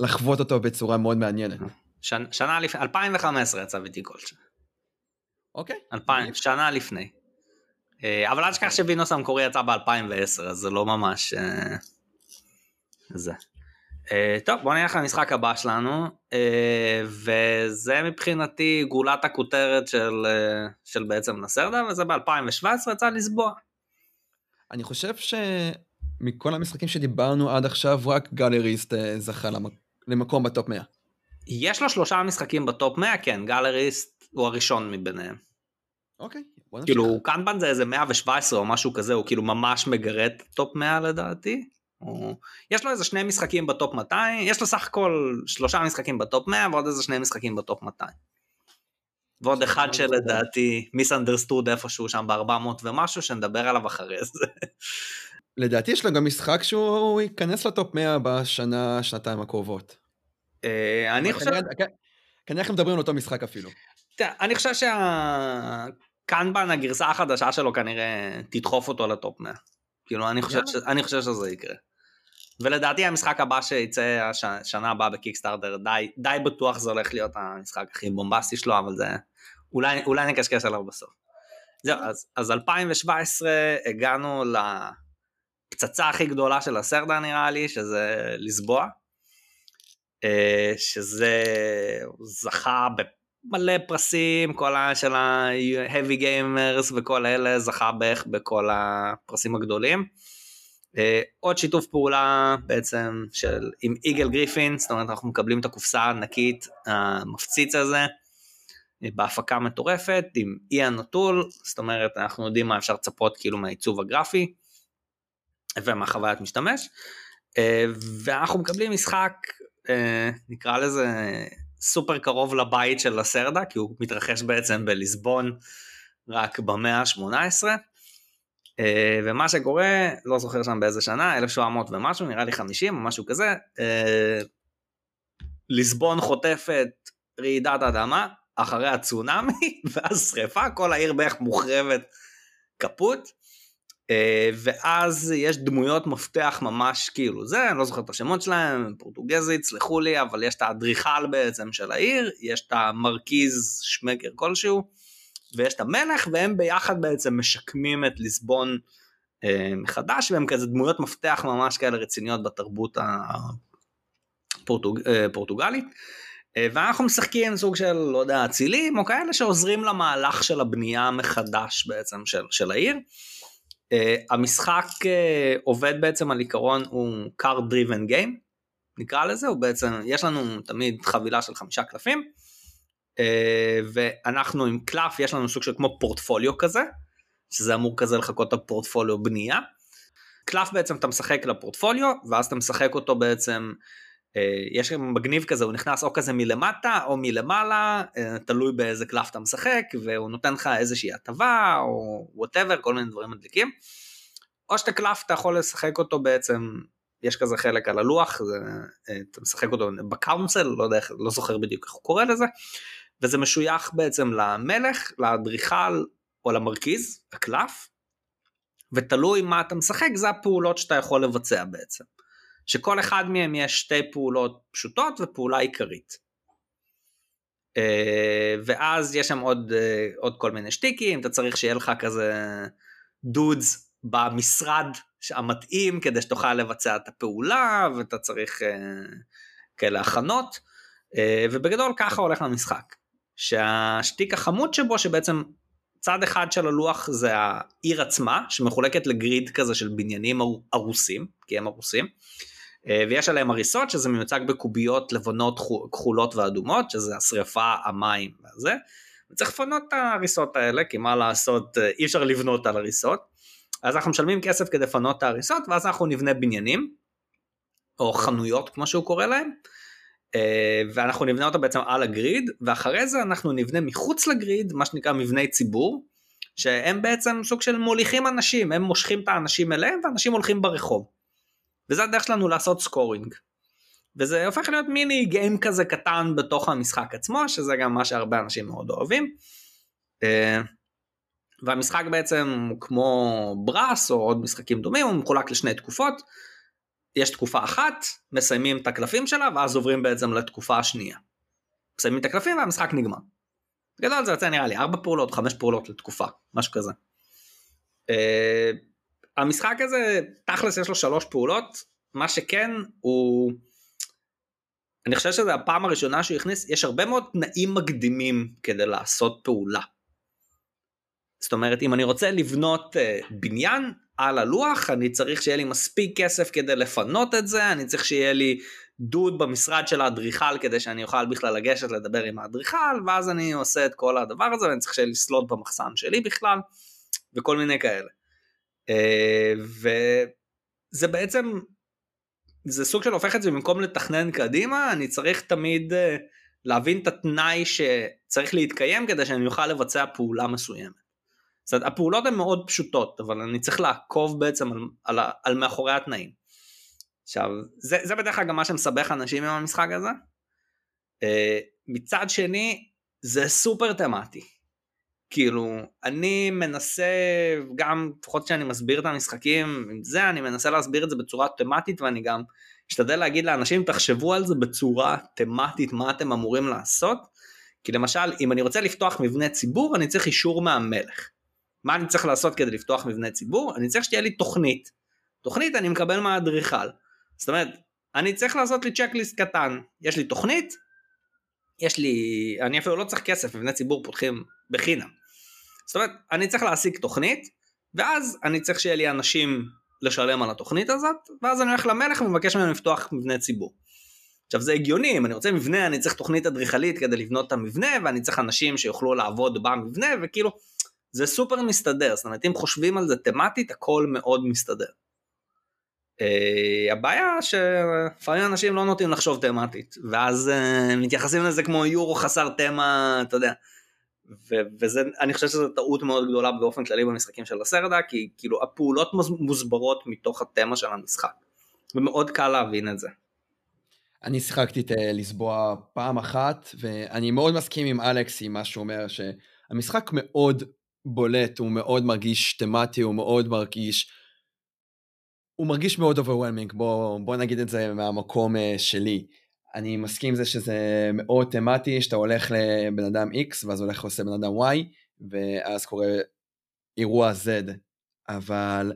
לחוות אותו בצורה מאוד מעניינת. שנה, שנה לפני, 2015 יצא ויטי קולצ'ה. אוקיי. שנה לפני. אה, אבל אל תשכח שווינוס המקורי יצא ב-2010 אז זה לא ממש אה, זה. אה, טוב בוא נלך למשחק הבא שלנו וזה מבחינתי גולת הכותרת של, של בעצם לסרדה וזה ב-2017 יצא Lisboa. אני חושב שמכל המשחקים שדיברנו עד עכשיו רק Gallerist זכה למקום ב top 100. יש לו שלושה משחקים ב top 100 כן Gallerist הוא הראשון מביניהם. אוקיי, בוא נמשיך. כאילו Kanban זה איזה 117 או משהו כזה, הוא כאילו ממש מגרד top 100 לדעתי. או... יש לו איזה שני משחקים בטופ 200, יש לו סך הכל שלושה משחקים בטופ 100 ועוד איזה שני משחקים בטופ 200. ועוד אחד שלדעתי misunderstood איפשהו שם ב-400 ומשהו שנדבר עליו אחרי זה. לדעתי יש לו גם משחק שהוא ייכנס לטופ 100 בשנה, שנתיים הקרובות. אה, אני חושב... כנראה אנחנו מדברים על אותו משחק אפילו. תראה, אני חושב שהקנבן הגרסה החדשה שלו כנראה תדחוף אותו לטופ 100. כאילו אני חושב, ש... אני חושב שזה יקרה. ולדעתי המשחק הבא שיצא השנה הבאה בקיקסטארטר די, די בטוח זה הולך להיות המשחק הכי בומבסטי שלו אבל זה אולי, אולי נקשקש עליו בסוף. זהו אז, אז 2017 הגענו לפצצה הכי גדולה של הסרדה נראה לי שזה לסבוע. אה, שזה זכה במלא פרסים כל ה... של ה-heavy gamers וכל אלה זכה בערך בכל הפרסים הגדולים. Uh, עוד שיתוף פעולה בעצם של עם איגל גריפין, זאת אומרת אנחנו מקבלים את הקופסה הענקית המפציץ הזה uh, בהפקה מטורפת עם איאן נטול, זאת אומרת אנחנו יודעים מה אפשר לצפות כאילו מהעיצוב הגרפי ומהחוויית משתמש uh, ואנחנו מקבלים משחק נקרא לזה סופר קרוב לבית של הסרדה כי הוא מתרחש בעצם בליסבון רק במאה ה-18 אה, ומה שקורה, לא זוכר שם באיזה שנה, 1700 ומשהו, נראה לי 50 או משהו כזה, אה, ליסבון חוטפת רעידת אדמה, אחרי הצונאמי, ואז שריפה, כל העיר בערך מוחרבת אה, ואז יש דמויות מפתח ממש כאילו זה, אני לא זוכר את השמות שלהם, פורטוגזית, סלחו לי, אבל יש את האדריכל בעצם של העיר, יש את המרכיז שמקר כלשהו, ויש את המלך והם ביחד בעצם משקמים את ליסבון אה, מחדש והם כזה דמויות מפתח ממש כאלה רציניות בתרבות הפורטוגלית. אה, ואנחנו משחקים סוג של לא יודע אצילים או כאלה שעוזרים למהלך של הבנייה מחדש בעצם של, של העיר. Uh, המשחק uh, עובד בעצם על עיקרון הוא car driven game נקרא לזה הוא בעצם יש לנו תמיד חבילה של חמישה קלפים אה, ואנחנו עם קלף יש לנו סוג של כמו פורטפוליו כזה שזה אמור כזה לחקות את הפורטפוליו בנייה. קלף בעצם אתה משחק לפורטפוליו ואז אתה משחק אותו בעצם יש מגניב כזה הוא נכנס או כזה מלמטה או מלמעלה אה, תלוי באיזה קלף אתה משחק והוא נותן לך איזושהי הטבה או whatever כל מיני דברים מדליקים. או שאתה קלף אתה יכול לשחק אותו בעצם יש כזה חלק על הלוח זה, אתה משחק אותו בקאונסל לא יודע לא זוכר בדיוק איך הוא קורא לזה וזה משוייך בעצם למלך, לאדריכל או למרכיז, הקלף, ותלוי מה אתה משחק זה הפעולות שאתה יכול לבצע בעצם. שכל אחד מהם יש שתי פעולות פשוטות ופעולה עיקרית. אה, ואז יש שם עוד, אה, עוד כל מיני שטיקים, אתה צריך שיהיה לך כזה דודס במשרד המתאים כדי שתוכל לבצע את הפעולה ואתה צריך אה, כאלה הכנות ובגדול ככה הולך למשחק. שהשטיק החמוד שבו שבעצם צד אחד של הלוח זה העיר עצמה שמחולקת לגריד כזה של בניינים הרוסים כי הם הרוסים ויש עליהם הריסות שזה מיוצג בקוביות לבנות כחולות ואדומות שזה השרפה המים וזה וצריך לפנות את ההריסות האלה כי מה לעשות אה, אי אפשר לבנות על הריסות אז אנחנו משלמים כסף כדי לפנות את ההריסות ואז אנחנו נבנה בניינים או חנויות כמו שהוא קורא להם אה, ואנחנו נבנה אותה בעצם על הגריד ואחרי זה אנחנו נבנה מחוץ לגריד מה שנקרא מבני ציבור שהם בעצם סוג של מוליכים אנשים הם מושכים את האנשים אליהם ואנשים הולכים ברחוב. וזה הדרך שלנו לעשות סקורינג. וזה הופך להיות מיני גיים כזה קטן בתוך המשחק עצמו שזה גם מה שהרבה אנשים מאוד אוהבים. אה, והמשחק בעצם כמו ברס או עוד משחקים דומים הוא מחולק לשני תקופות. יש תקופה אחת, מסיימים את הקלפים שלה ואז עוברים בעצם לתקופה השנייה. מסיימים את הקלפים והמשחק נגמר. גדול זה יוצא נראה לי 4 פעולות, 5 פעולות לתקופה, משהו כזה. המשחק הזה, תכלס יש לו 3 פעולות, מה שכן הוא... אני חושב שזה הפעם הראשונה שהוא הכניס, יש הרבה מאוד תנאים מקדימים כדי לעשות פעולה. זאת אומרת, אם אני רוצה לבנות uh, בניין, על הלוח, אני צריך שיהיה לי מספיק כסף כדי לפנות את זה, אני צריך שיהיה לי דוד במשרד של האדריכל כדי שאני אוכל בכלל לגשת לדבר עם האדריכל, ואז אני עושה את כל הדבר הזה, ואני צריך שיהיה לי סלוט במחסן שלי בכלל, וכל מיני כאלה. אה, וזה בעצם, זה סוג של הופך את זה במקום לתכנן קדימה, אני צריך תמיד אה, להבין את התנאי שצריך להתקיים כדי שאני אוכל לבצע פעולה מסוימת. זאת אומרת, הפעולות הן מאוד פשוטות, אבל אני צריך לעקוב בעצם על, על, על מאחורי התנאים. עכשיו, זה, זה בדרך כלל גם מה שמסבך אנשים עם המשחק הזה. Uh, מצד שני, זה סופר תמטי. כאילו, אני מנסה, גם לפחות כשאני מסביר את המשחקים עם זה, אני מנסה להסביר את זה בצורה תמטית ואני גם אשתדל להגיד לאנשים, תחשבו על זה בצורה תמטית, מה אתם אמורים לעשות. כי למשל, אם אני רוצה לפתוח מבנה ציבור, אני צריך אישור מהמלך. מה אני צריך לעשות כדי לפתוח מבנה ציבור? אני צריך שתהיה לי תוכנית. תוכנית אני מקבל מהאדריכל. זאת אומרת, אני צריך לעשות לי צ'קליסט קטן. יש לי תוכנית, יש לי, אני אפילו לא צריך כסף, מבני ציבור פותחים בחינם. זאת אומרת, אני צריך להשיג תוכנית, ואז אני צריך שיהיה לי אנשים לשלם על התוכנית הזאת, ואז אני הולך למלך ומבקש ממנו לפתוח מבנה ציבור. עכשיו זה הגיוני, אם אני רוצה מבנה אני צריך תוכנית אדריכלית כדי לבנות את המבנה, ואני צריך אנשים שיוכלו לעבוד במבנה, וכאילו, זה סופר מסתדר, זאת אומרת אם חושבים על זה תמטית, הכל מאוד מסתדר. Uh, הבעיה שלפעמים אנשים לא נוטים לחשוב תמטית ואז uh, מתייחסים לזה כמו יורו חסר תמה אתה יודע ו- וזה אני חושב שזו טעות מאוד גדולה באופן כללי במשחקים של לסרדה כי כאילו הפעולות מוסברות מתוך התמה של המשחק ומאוד קל להבין את זה. אני שיחקתי את אה, Lisboa פעם אחת ואני מאוד מסכים עם אלכס עם מה שהוא אומר שהמשחק מאוד בולט הוא מאוד מרגיש תמטי הוא מאוד מרגיש הוא מרגיש מאוד overwhelming, בוא, בוא נגיד את זה מהמקום אה, שלי. אני מסכים עם זה שזה מאוד תמטי, שאתה הולך לבן אדם X ואז הולך ועושה בן אדם Y, ואז קורה אירוע Z. אבל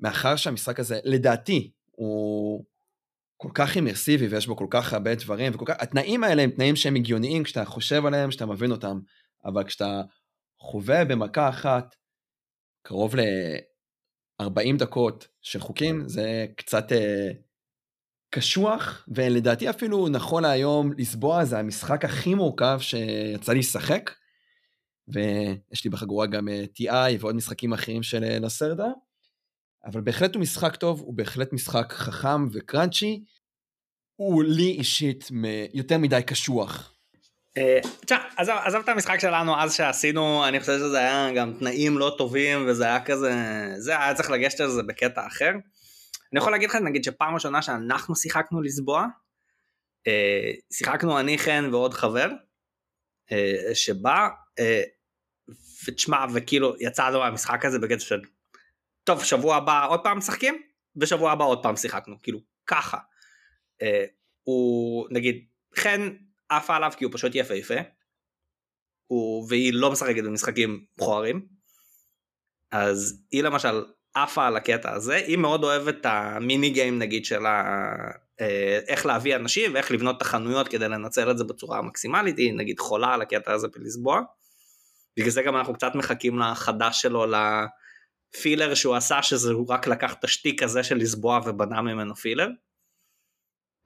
מאחר שהמשחק הזה, לדעתי, הוא כל כך אימרסיבי ויש בו כל כך הרבה דברים, וכל כך, התנאים האלה הם תנאים שהם הגיוניים כשאתה חושב עליהם, כשאתה מבין אותם, אבל כשאתה חווה במכה אחת קרוב ל... 40 דקות של חוקים זה קצת אה, קשוח ולדעתי אפילו נכון להיום לסבוע זה המשחק הכי מורכב שיצא לי לשחק ויש לי בחגורה גם אה, TI ועוד משחקים אחרים של אה, לסרדה אבל בהחלט הוא משחק טוב הוא בהחלט משחק חכם וקראנצ'י הוא לי אישית יותר מדי קשוח אה, תשמע, עזוב, עזוב את המשחק שלנו אז שעשינו, אני חושב שזה היה גם תנאים לא טובים וזה היה כזה, זה היה צריך לגשת על זה בקטע אחר. אני יכול להגיד לך, נגיד שפעם ראשונה שאנחנו שיחקנו לסבוע, אה, שיחקנו אני חן ועוד חבר, אה, שבא, ותשמע, וכאילו יצאנו מהמשחק הזה בקטע של, טוב, שבוע הבא עוד פעם משחקים, ושבוע הבא עוד פעם שיחקנו, כאילו, ככה. הוא, נגיד, חן עפה עליו כי הוא פשוט יפהפה, הוא, והיא לא משחקת במשחקים מכוערים, אז היא למשל עפה על הקטע הזה, היא מאוד אוהבת את המיני גיים נגיד של ה... אה, איך להביא אנשים ואיך לבנות את החנויות כדי לנצל את זה בצורה המקסימלית, היא נגיד חולה על הקטע הזה בלסבוע. בגלל זה גם אנחנו קצת מחכים לחדש שלו, לפילר שהוא עשה, שזה הוא רק לקח את השטיק הזה של לסבוע ובנה ממנו פילר.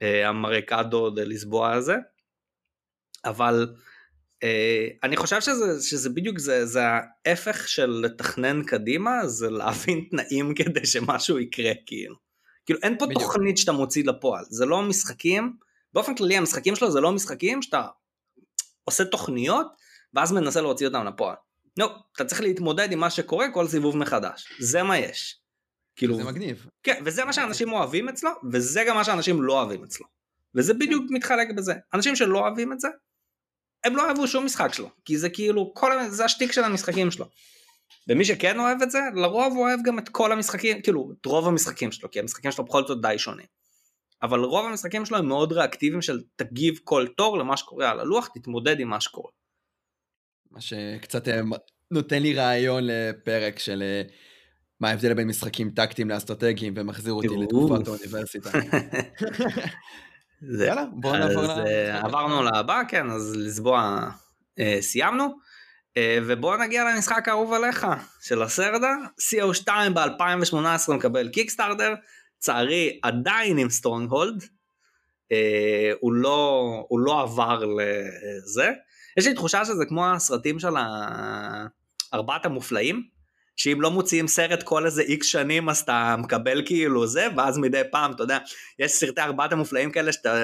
אה, המרקדו דה לסבוע הזה. אבל אה, אני חושב שזה, שזה בדיוק זה, זה ההפך של לתכנן קדימה, זה להבין תנאים כדי שמשהו יקרה כאילו. כאילו אין פה בדיוק. תוכנית שאתה מוציא לפועל, זה לא משחקים, באופן כללי המשחקים שלו זה לא משחקים שאתה עושה תוכניות ואז מנסה להוציא אותם לפועל. לא, אתה צריך להתמודד עם מה שקורה כל סיבוב מחדש, זה מה יש. כאילו, זה מגניב. כן, וזה מה שאנשים אוהבים אצלו, וזה גם מה שאנשים לא אוהבים אצלו. וזה בדיוק מתחלק בזה. אנשים שלא אוהבים את זה, הם לא אהבו שום משחק שלו, כי זה כאילו, כל, זה השטיק של המשחקים שלו. ומי שכן אוהב את זה, לרוב הוא אוהב גם את כל המשחקים, כאילו, את רוב המשחקים שלו, כי המשחקים שלו בכל זאת די שונים. אבל רוב המשחקים שלו הם מאוד ריאקטיביים של תגיב כל תור למה שקורה על הלוח, תתמודד עם מה שקורה. מה שקצת אה, נותן לי רעיון לפרק של אה, מה ההבדל בין משחקים טקטיים לאסטרטגיים ומחזיר אותי לתקופת האוניברסיטה. זה, יאללה, בואו נעבור ל... אה, עברנו לבא, כן, אז Lisboa אה, סיימנו. אה, ובואו נגיע למשחק האהוב עליך של לסרדה, CO2 ב-2018 מקבל Kickstarter, לצערי עדיין עם Stronghold, אה, הוא, לא, הוא לא עבר לזה. יש לי תחושה שזה כמו הסרטים של ארבעת המופלאים, שאם לא מוציאים סרט כל איזה איקס שנים אז אתה מקבל כאילו זה ואז מדי פעם אתה יודע יש סרטי ארבעת המופלאים כאלה שאתה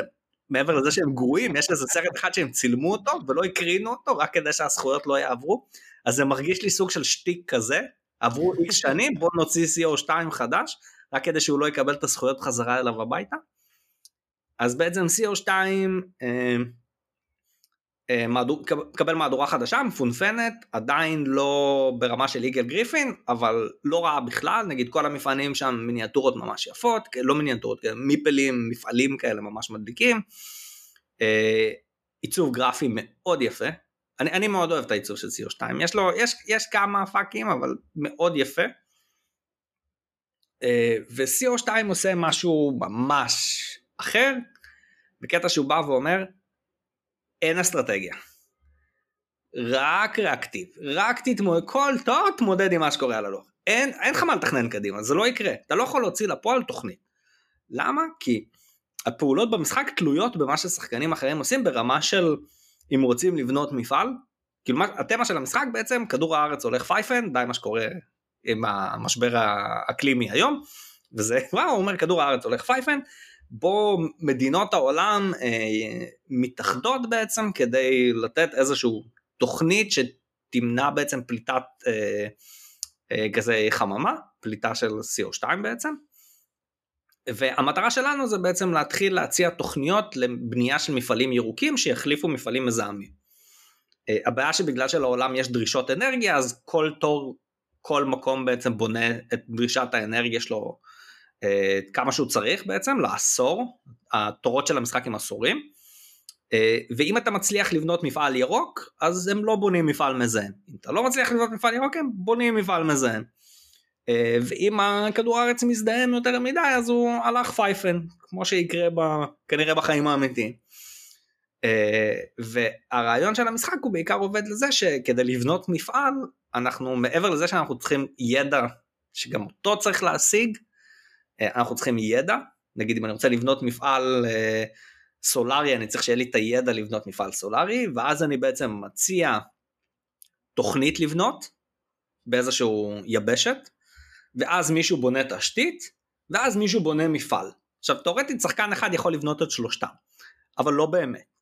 מעבר לזה שהם גרועים יש איזה סרט אחד שהם צילמו אותו ולא הקרינו אותו רק כדי שהזכויות לא יעברו. אז זה מרגיש לי סוג של שטיק כזה. עברו איקס שנים בוא נוציא CO2 חדש רק כדי שהוא לא יקבל את הזכויות חזרה אליו הביתה. אז בעצם CO2 אה, מהדור, קבל מהדורה חדשה מפונפנת עדיין לא ברמה של יגאל גריפין אבל לא רעה בכלל. נגיד כל המפעלים שם מיניאטורות ממש יפות לא מיניאטורות מיפלים מפעלים כאלה ממש מדליקים. אה, עיצוב גרפי מאוד יפה. אני, אני מאוד אוהב את העיצוב של CO2 יש לו יש, יש כמה פאקים אבל מאוד יפה. אה, ו-CO2 עושה משהו ממש אחר בקטע שהוא בא ואומר אין אסטרטגיה. רק ריאקטיב, רק תתמודד, כל תואר תמודד עם מה שקורה על הלוח. אין, אין לך מה לתכנן קדימה, זה לא יקרה. אתה לא יכול להוציא לפועל תוכנית. למה? כי הפעולות במשחק תלויות במה ששחקנים אחרים עושים ברמה של אם רוצים לבנות מפעל. כאילו מה, התמה של המשחק בעצם כדור הארץ הולך פייפן, די מה שקורה עם המשבר האקלימי היום. וזה, וואו, הוא אומר כדור הארץ הולך פייפן, בו מדינות העולם אה, מתאחדות בעצם כדי לתת איזושהי תוכנית שתמנע בעצם פליטת אה, אה, גזי חממה, פליטה של CO2 בעצם. והמטרה שלנו זה בעצם להתחיל להציע תוכניות לבנייה של מפעלים ירוקים שיחליפו מפעלים מזהמים. אה, הבעיה שבגלל שלעולם יש דרישות אנרגיה אז כל תור, כל מקום בעצם בונה את דרישת האנרגיה שלו כמה שהוא צריך בעצם לעשור, התורות של המשחק הם עשורים, אה, ואם אתה מצליח לבנות מפעל ירוק, אז הם לא בונים מפעל מזהם. אם אתה לא מצליח לבנות מפעל ירוק, הם בונים מפעל מזהם. אה, ואם הכדור הארץ מזדהם יותר מדי, אז הוא הלך פייפן, כמו שיקרה ב, כנראה בחיים האמיתיים. והרעיון של המשחק הוא בעיקר עובד לזה שכדי לבנות מפעל, אנחנו מעבר לזה שאנחנו צריכים ידע שגם אותו צריך להשיג, אה, אנחנו צריכים ידע, נגיד אם אני רוצה לבנות מפעל אה, סולארי אני צריך שיהיה לי את הידע לבנות מפעל סולארי ואז אני בעצם מציע תוכנית לבנות באיזשהו יבשת ואז מישהו בונה תשתית ואז מישהו בונה מפעל. עכשיו תאורטית שחקן אחד יכול לבנות את שלושתם אבל לא באמת.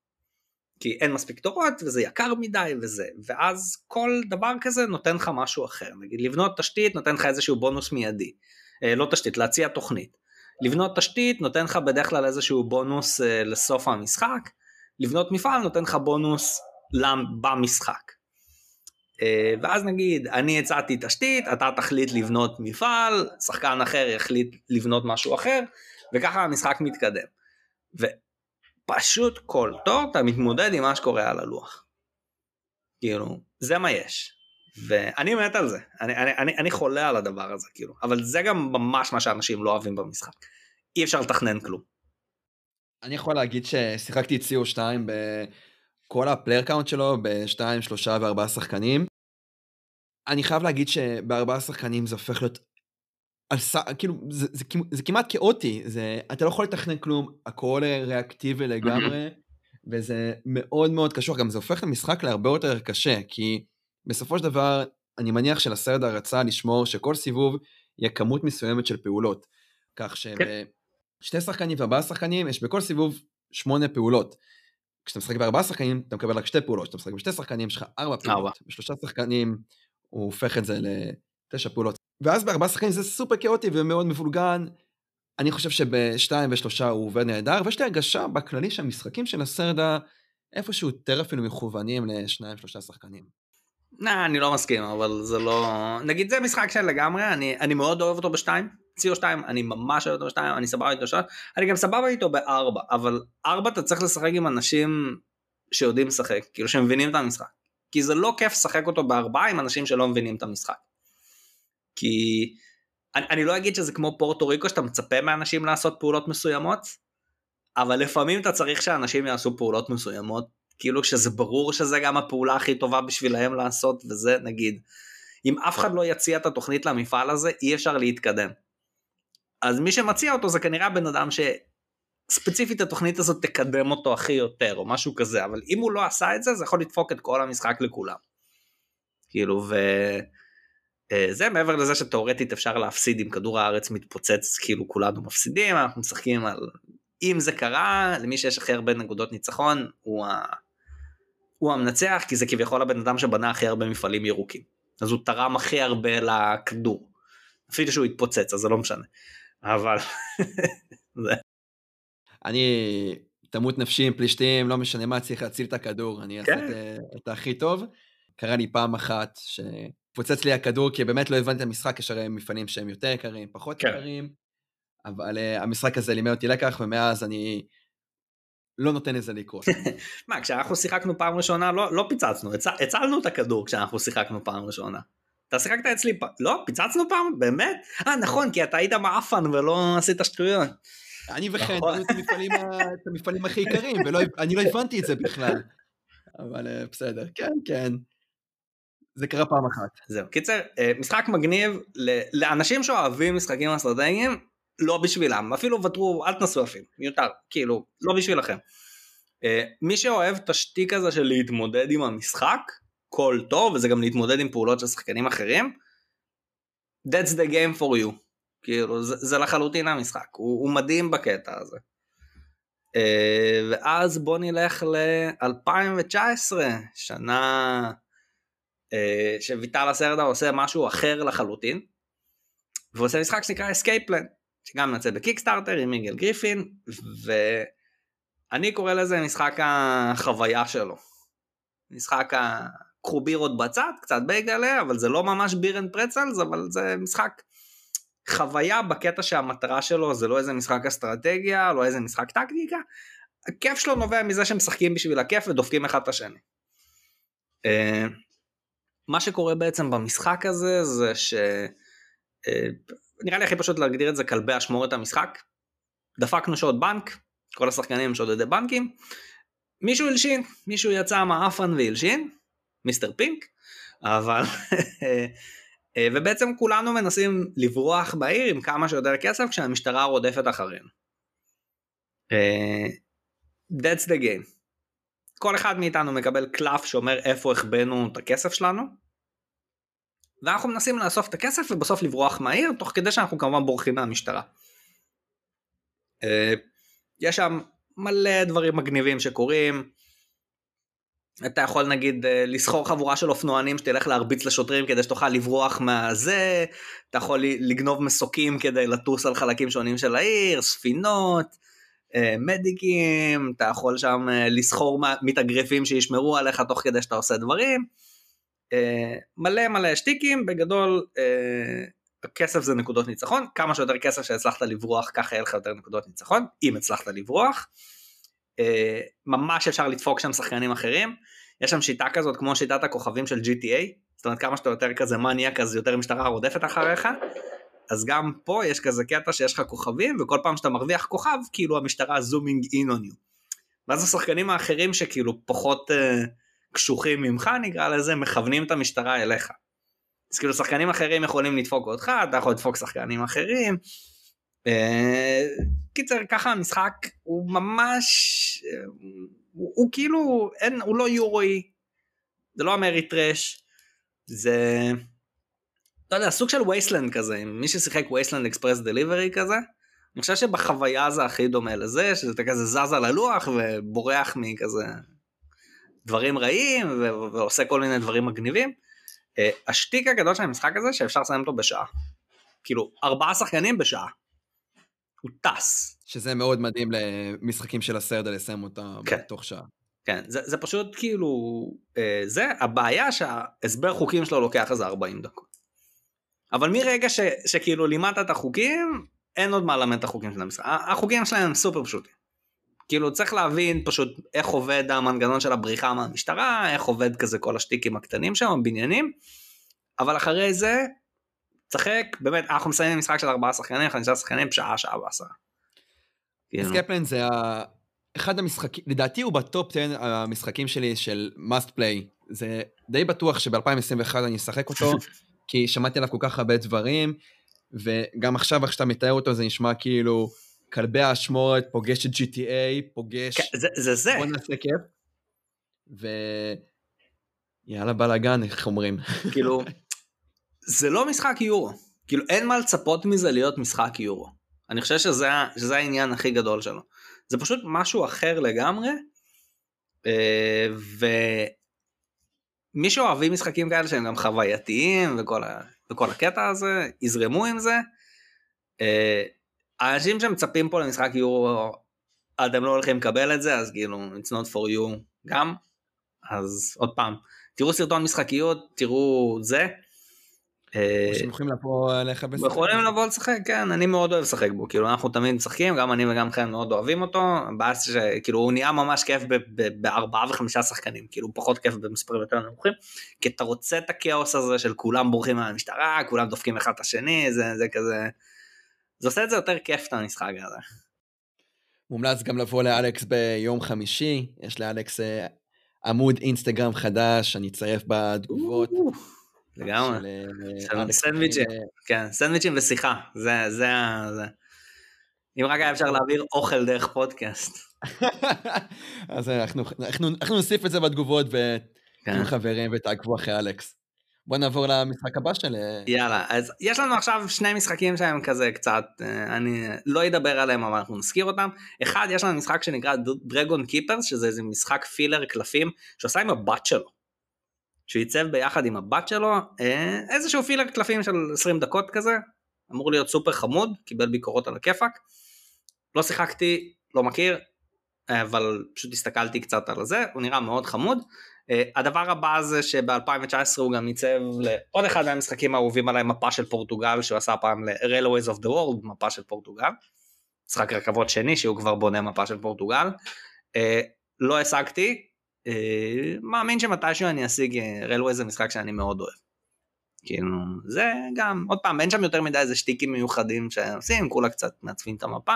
כי אין מספיק תורות וזה יקר מדי וזה ואז כל דבר כזה נותן לך משהו אחר נגיד לבנות תשתית נותן לך איזשהו בונוס מיידי אה, לא תשתית, להציע תוכנית. לבנות תשתית נותן לך בדרך כלל איזשהו בונוס אה, לסוף המשחק, לבנות מפעל נותן לך בונוס במשחק. אה, ואז נגיד אני הצעתי תשתית, אתה תחליט לבנות מפעל, שחקן אחר יחליט לבנות משהו אחר, וככה המשחק מתקדם. ופשוט כל תור אתה מתמודד עם מה שקורה על הלוח. כאילו, זה מה יש. ואני מת על זה, אני, אני, אני, אני חולה על הדבר הזה כאילו, אבל זה גם ממש מה שאנשים לא אוהבים במשחק. אי אפשר לתכנן כלום. אני יכול להגיד ששיחקתי את CO2 בכל ה player count שלו ב-2, 3 ו-4 שחקנים. אני חייב להגיד שבארבעה שחקנים זה הופך להיות על ס... כאילו זה, זה, זה, זה כמעט כאוטי, זה, אתה לא יכול לתכנן כלום, הכל ריאקטיבי לגמרי, וזה מאוד מאוד קשור, גם זה הופך למשחק להרבה יותר קשה, כי בסופו של דבר, אני מניח שלסרדה רצה לשמור שכל סיבוב יהיה כמות מסוימת של פעולות. כך שבשני כן. שחקנים וארבעה שחקנים יש בכל סיבוב שמונה פעולות. כשאתה משחק בארבעה שחקנים אתה מקבל רק שתי פעולות, כשאתה משחק בשתי שחקנים יש לך ארבע פעולות. בשלושה שחקנים הוא הופך את זה לתשע פעולות. ואז בארבעה שחקנים זה סופר כאוטי ומאוד מבולגן. אני חושב שבשתיים ושלושה הוא עובד נהדר, ויש לי הרגשה בכללי שהמשחקים של הסרדה איפשהו יותר אפילו מכוונים לשניים שלושה שחקנים. Nah, אני לא מסכים אבל זה לא נגיד זה משחק של לגמרי אני אני מאוד אוהב אותו בשתיים ציו שתיים אני ממש אוהב אותו בשתיים אני סבבה איתו בשתיים אני גם סבבה איתו בארבע אבל ארבע אתה צריך לשחק עם אנשים שיודעים לשחק כאילו שמבינים את המשחק כי זה לא כיף לשחק אותו בארבעה עם אנשים שלא מבינים את המשחק. כי אני, אני לא אגיד שזה כמו פורטו ריקו שאתה מצפה מאנשים לעשות פעולות מסוימות אבל לפעמים אתה צריך שאנשים יעשו פעולות מסוימות כאילו שזה ברור שזה גם הפעולה הכי טובה בשבילהם לעשות וזה נגיד אם אף אחד לא יציע את התוכנית למפעל הזה אי אפשר להתקדם. אז מי שמציע אותו זה כנראה הבן אדם שספציפית התוכנית הזאת תקדם אותו הכי יותר או משהו כזה אבל אם הוא לא עשה את זה זה יכול לדפוק את כל המשחק לכולם. כאילו ו... אה, זה מעבר לזה שתאורטית אפשר להפסיד אם כדור הארץ מתפוצץ כאילו כולנו מפסידים אנחנו משחקים על אם זה קרה למי שיש הכי הרבה נקודות ניצחון הוא. הוא המנצח כי זה כביכול הבן אדם שבנה הכי הרבה מפעלים ירוקים. אז הוא תרם הכי הרבה לכדור. אפילו שהוא התפוצץ אז זה לא משנה. אבל... אני תמות נפשי עם פלישתים, לא משנה מה, צריך להציל את הכדור, אני אעשה כן. את, את הכי טוב. קרה לי פעם אחת שפוצץ לי הכדור, כי באמת לא הבנתי את המשחק, יש הרי מפעלים שהם יותר יקרים, פחות כן. יקרים, אבל uh, המשחק הזה לימד אותי לקח, ומאז אני לא נותן לזה לקרות. מה, כשאנחנו שיחקנו פעם ראשונה, לא, לא פיצצנו, הצ... הצלנו את הכדור כשאנחנו שיחקנו פעם ראשונה. אתה שיחקת אצלי פעם, לא? פיצצנו פעם? באמת? אה, נכון, כי אתה היית מעפן ולא עשית שטויות. אני וחן, נכון. את המפעלים הכי יקרים, ואני לא הבנתי את זה בכלל. אבל אה, בסדר, כן, כן. זה קרה פעם אחת. זהו, קיצר, אה, משחק מגניב לאנשים שאוהבים משחקים אסטרטגיים, לא בשבילם, אפילו ותרו, אל תנסו אפילו, מיותר, כאילו, לא בשבילכם. אה, מי שאוהב את השטיק הזה של להתמודד עם המשחק, כל טוב, וזה גם להתמודד עם פעולות של שחקנים אחרים, that's the game for you. כאילו, זה, זה לחלוטין המשחק, הוא, הוא מדהים בקטע הזה. אה, ואז בוא נלך ל-2019, שנה אה, שוויטל לסרדה עושה משהו אחר לחלוטין, והוא עושה משחק שנקרא Escape Plan, שגם יוצא ב Kickstarter עם Eagle Gryphon, ואני קורא לזה משחק החוויה שלו. משחק ה... קחו בירות בצד, קצת בייגלה, אבל זה לא ממש beer and pretzels, אבל זה משחק חוויה בקטע שהמטרה שלו זה לא איזה משחק אסטרטגיה, לא איזה משחק טקטיקה, הכיף שלו נובע מזה שהם משחקים בשביל הכיף ודופקים אחד את השני. אה, מה שקורה בעצם במשחק הזה זה ש... אה, נראה לי הכי פשוט להגדיר את זה כלבי אשמורת המשחק. דפקנו שעות בנק, כל השחקנים שודדי בנקים, מישהו הלשין, מישהו יצא מעפן והלשין, מיסטר פינק, אבל... אה, ובעצם כולנו מנסים לברוח בעיר עם כמה שיותר כסף כשהמשטרה רודפת אחרינו. אה, That's the game. כל אחד מאיתנו מקבל קלף שאומר איפה החבאנו את הכסף שלנו. ואנחנו מנסים לאסוף את הכסף ובסוף לברוח מהעיר תוך כדי שאנחנו כמובן בורחים מהמשטרה. אה, יש שם מלא דברים מגניבים שקורים. אתה יכול נגיד אה, לסחור חבורה של אופנוענים שתלך להרביץ לשוטרים כדי שתוכל לברוח מהזה, אתה יכול לגנוב מסוקים כדי לטוס על חלקים שונים של העיר, ספינות, אה, מדיקים, אתה יכול שם לסחור מתאגרפים שישמרו עליך תוך כדי שאתה עושה דברים. אה, מלא מלא שטיקים, בגדול אה, הכסף זה נקודות ניצחון, כמה שיותר כסף שהצלחת לברוח ככה יהיה לך יותר נקודות ניצחון, אם הצלחת לברוח. אה, ממש אפשר לדפוק שם שחקנים אחרים. יש שם שיטה כזאת כמו שיטת הכוכבים של GTA, זאת אומרת כמה שאתה יותר כזה מניאק אז יותר משטרה רודפת אחריך. אז גם פה יש כזה קטע שיש לך כוכבים וכל פעם שאתה מרוויח כוכב כאילו המשטרה זומינג אין און יו. ואז השחקנים האחרים שכאילו פחות uh, קשוחים ממך נקרא לזה מכוונים את המשטרה אליך. אז כאילו שחקנים אחרים יכולים לדפוק אותך אתה יכול לדפוק שחקנים אחרים. אה, קיצר ככה המשחק הוא ממש אה, הוא, הוא כאילו אין הוא לא יורוי זה לא אמריטרש זה לא יודע סוג של Wasteland כזה מי ששיחק Wasteland Express Delivery כזה אני חושב שבחוויה זה הכי דומה לזה שאתה כזה זז על הלוח ובורח מכזה דברים רעים ועושה כל מיני דברים מגניבים. אה, השטיק הגדול של המשחק הזה שאפשר לסיים אותו בשעה. כאילו ארבעה שחקנים בשעה. הוא טס. שזה מאוד מדהים למשחקים של לסרדה לסיים אותה כן. בתוך שעה. כן, זה, זה פשוט כאילו, אה, זה הבעיה שההסבר חוקים שלו לוקח איזה 40 דקות. אבל מרגע ש, שכאילו לימדת את החוקים, אין עוד מה ללמד את החוקים של המשחק. החוקים שלהם הם סופר פשוטים. כאילו צריך להבין פשוט איך עובד המנגנון של הבריחה מהמשטרה, איך עובד כזה כל השטיקים הקטנים שם, הבניינים, אבל אחרי זה, צחק, באמת, אנחנו מסיימים משחק של ארבעה שחקנים, חמישה שחקנים, שעה, שעה ועשרה. סקפלן זה אחד המשחקים, לדעתי הוא בטופ 10 המשחקים שלי של must play. זה די בטוח שב-2021 אני אשחק אותו, כי שמעתי עליו כל כך הרבה דברים, וגם עכשיו איך שאתה מתאר אותו זה נשמע כאילו כלבי האשמורת פוגש את GTA, פוגש... זה, זה זה. בוא נעשה כיף. ו... יאללה בלאגן, איך אומרים. כאילו, זה לא משחק יורו. כאילו, אין מה לצפות מזה להיות משחק יורו. אני חושב שזה, שזה העניין הכי גדול שלו. זה פשוט משהו אחר לגמרי, אה, ומי שאוהבים משחקים כאלה שהם גם חווייתיים וכל, ה... וכל הקטע הזה, יזרמו עם זה. אה, האנשים שמצפים פה למשחק יורו אתם לא הולכים לקבל את זה, אז כאילו, it's not for you גם. אז עוד פעם, תראו סרטון משחקיות, תראו זה. אה, יכולים לבוא אליך בסרט. יכולים לבוא לשחק, כן, אני מאוד אוהב לשחק בו, כאילו אנחנו תמיד משחקים, גם אני וגם חן מאוד אוהבים אותו, הבעיה שכאילו הוא נהיה ממש כיף בארבעה וחמישה שחקנים, כאילו פחות כיף במספרים יותר נמוכים, כי אתה רוצה את הכאוס הזה של כולם בורחים מהמשטרה, כולם דופקים אחד את השני, זה, זה כזה, זה עושה את זה יותר כיף את המשחק הזה. מומלץ גם לבוא לאלכס ביום חמישי, יש לאלכס אה, עמוד אינסטגרם חדש, אני אצרף בתגובות. לגמרי. של, אה. סנדוויצ'ים. כן, סנדוויצ'ים ושיחה, זה, זה, זה. אם רק היה אפשר להעביר אוכל דרך פודקאסט. אז אנחנו, אנחנו, אנחנו נוסיף את זה בתגובות ותהיו כן. חברים ותעקבו אחרי אלכס. בוא נעבור למשחק הבא של... אה, יאללה, אז יש לנו עכשיו שני משחקים שהם כזה קצת, אה, אני לא אדבר עליהם אבל אנחנו נזכיר אותם. אחד, יש לנו משחק שנקרא דרגון קיפרס, שזה איזה משחק פילר קלפים שהוא עשה עם הבת שלו. שהוא ייצב ביחד עם הבת שלו, אה, איזשהו פילר קלפים של 20 דקות כזה, אמור להיות סופר חמוד, קיבל ביקורות על הכיפאק. לא שיחקתי, לא מכיר, אבל פשוט הסתכלתי קצת על זה, הוא נראה מאוד חמוד. Uh, הדבר הבא זה שב-2019 הוא גם ייצב לעוד אחד מהמשחקים האהובים עליי מפה של פורטוגל שהוא עשה פעם ל-Railways of the World מפה של פורטוגל. משחק רכבות שני שהוא כבר בונה מפה של פורטוגל. Uh, לא השגתי, uh, מאמין שמתישהו אני אשיג, Railways זה משחק שאני מאוד אוהב. כאילו זה גם עוד פעם אין שם יותר מדי איזה שטיקים מיוחדים שעושים כולה קצת מעצבים את המפה.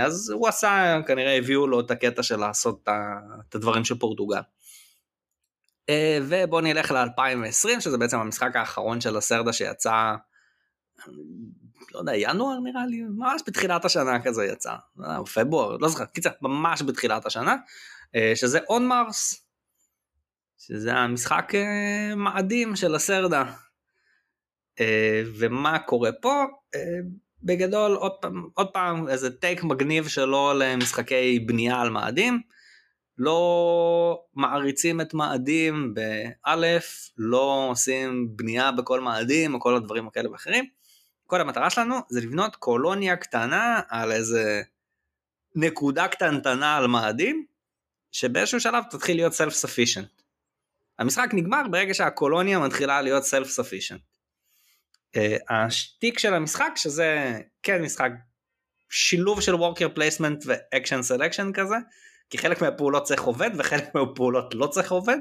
אז הוא עשה כנראה הביאו לו את הקטע של לעשות את הדברים של פורטוגל. אה, ובוא נלך ל-2020 שזה בעצם המשחק האחרון של הסרדה שיצא לא יודע ינואר נראה לי ממש בתחילת השנה כזה יצא. יודע, או פברואר לא זוכר קיצר ממש בתחילת השנה אה, שזה און מרס שזה המשחק אה, מאדים של הסרדה. אה, ומה קורה פה? אה, בגדול עוד פעם עוד פעם איזה טייק מגניב שלו למשחקי בנייה על מאדים. לא מעריצים את מאדים באלף, לא עושים בנייה בכל מאדים או כל הדברים כאלה ואחרים. כל המטרה שלנו זה לבנות קולוניה קטנה על איזה נקודה קטנטנה על מאדים, שבאיזשהו שלב תתחיל להיות self sufficient. המשחק נגמר ברגע שהקולוניה מתחילה להיות self sufficient. השטיק של המשחק שזה כן משחק שילוב של worker placement ו action selection כזה. כי חלק מהפעולות צריך עובד וחלק מהפעולות לא צריך עובד.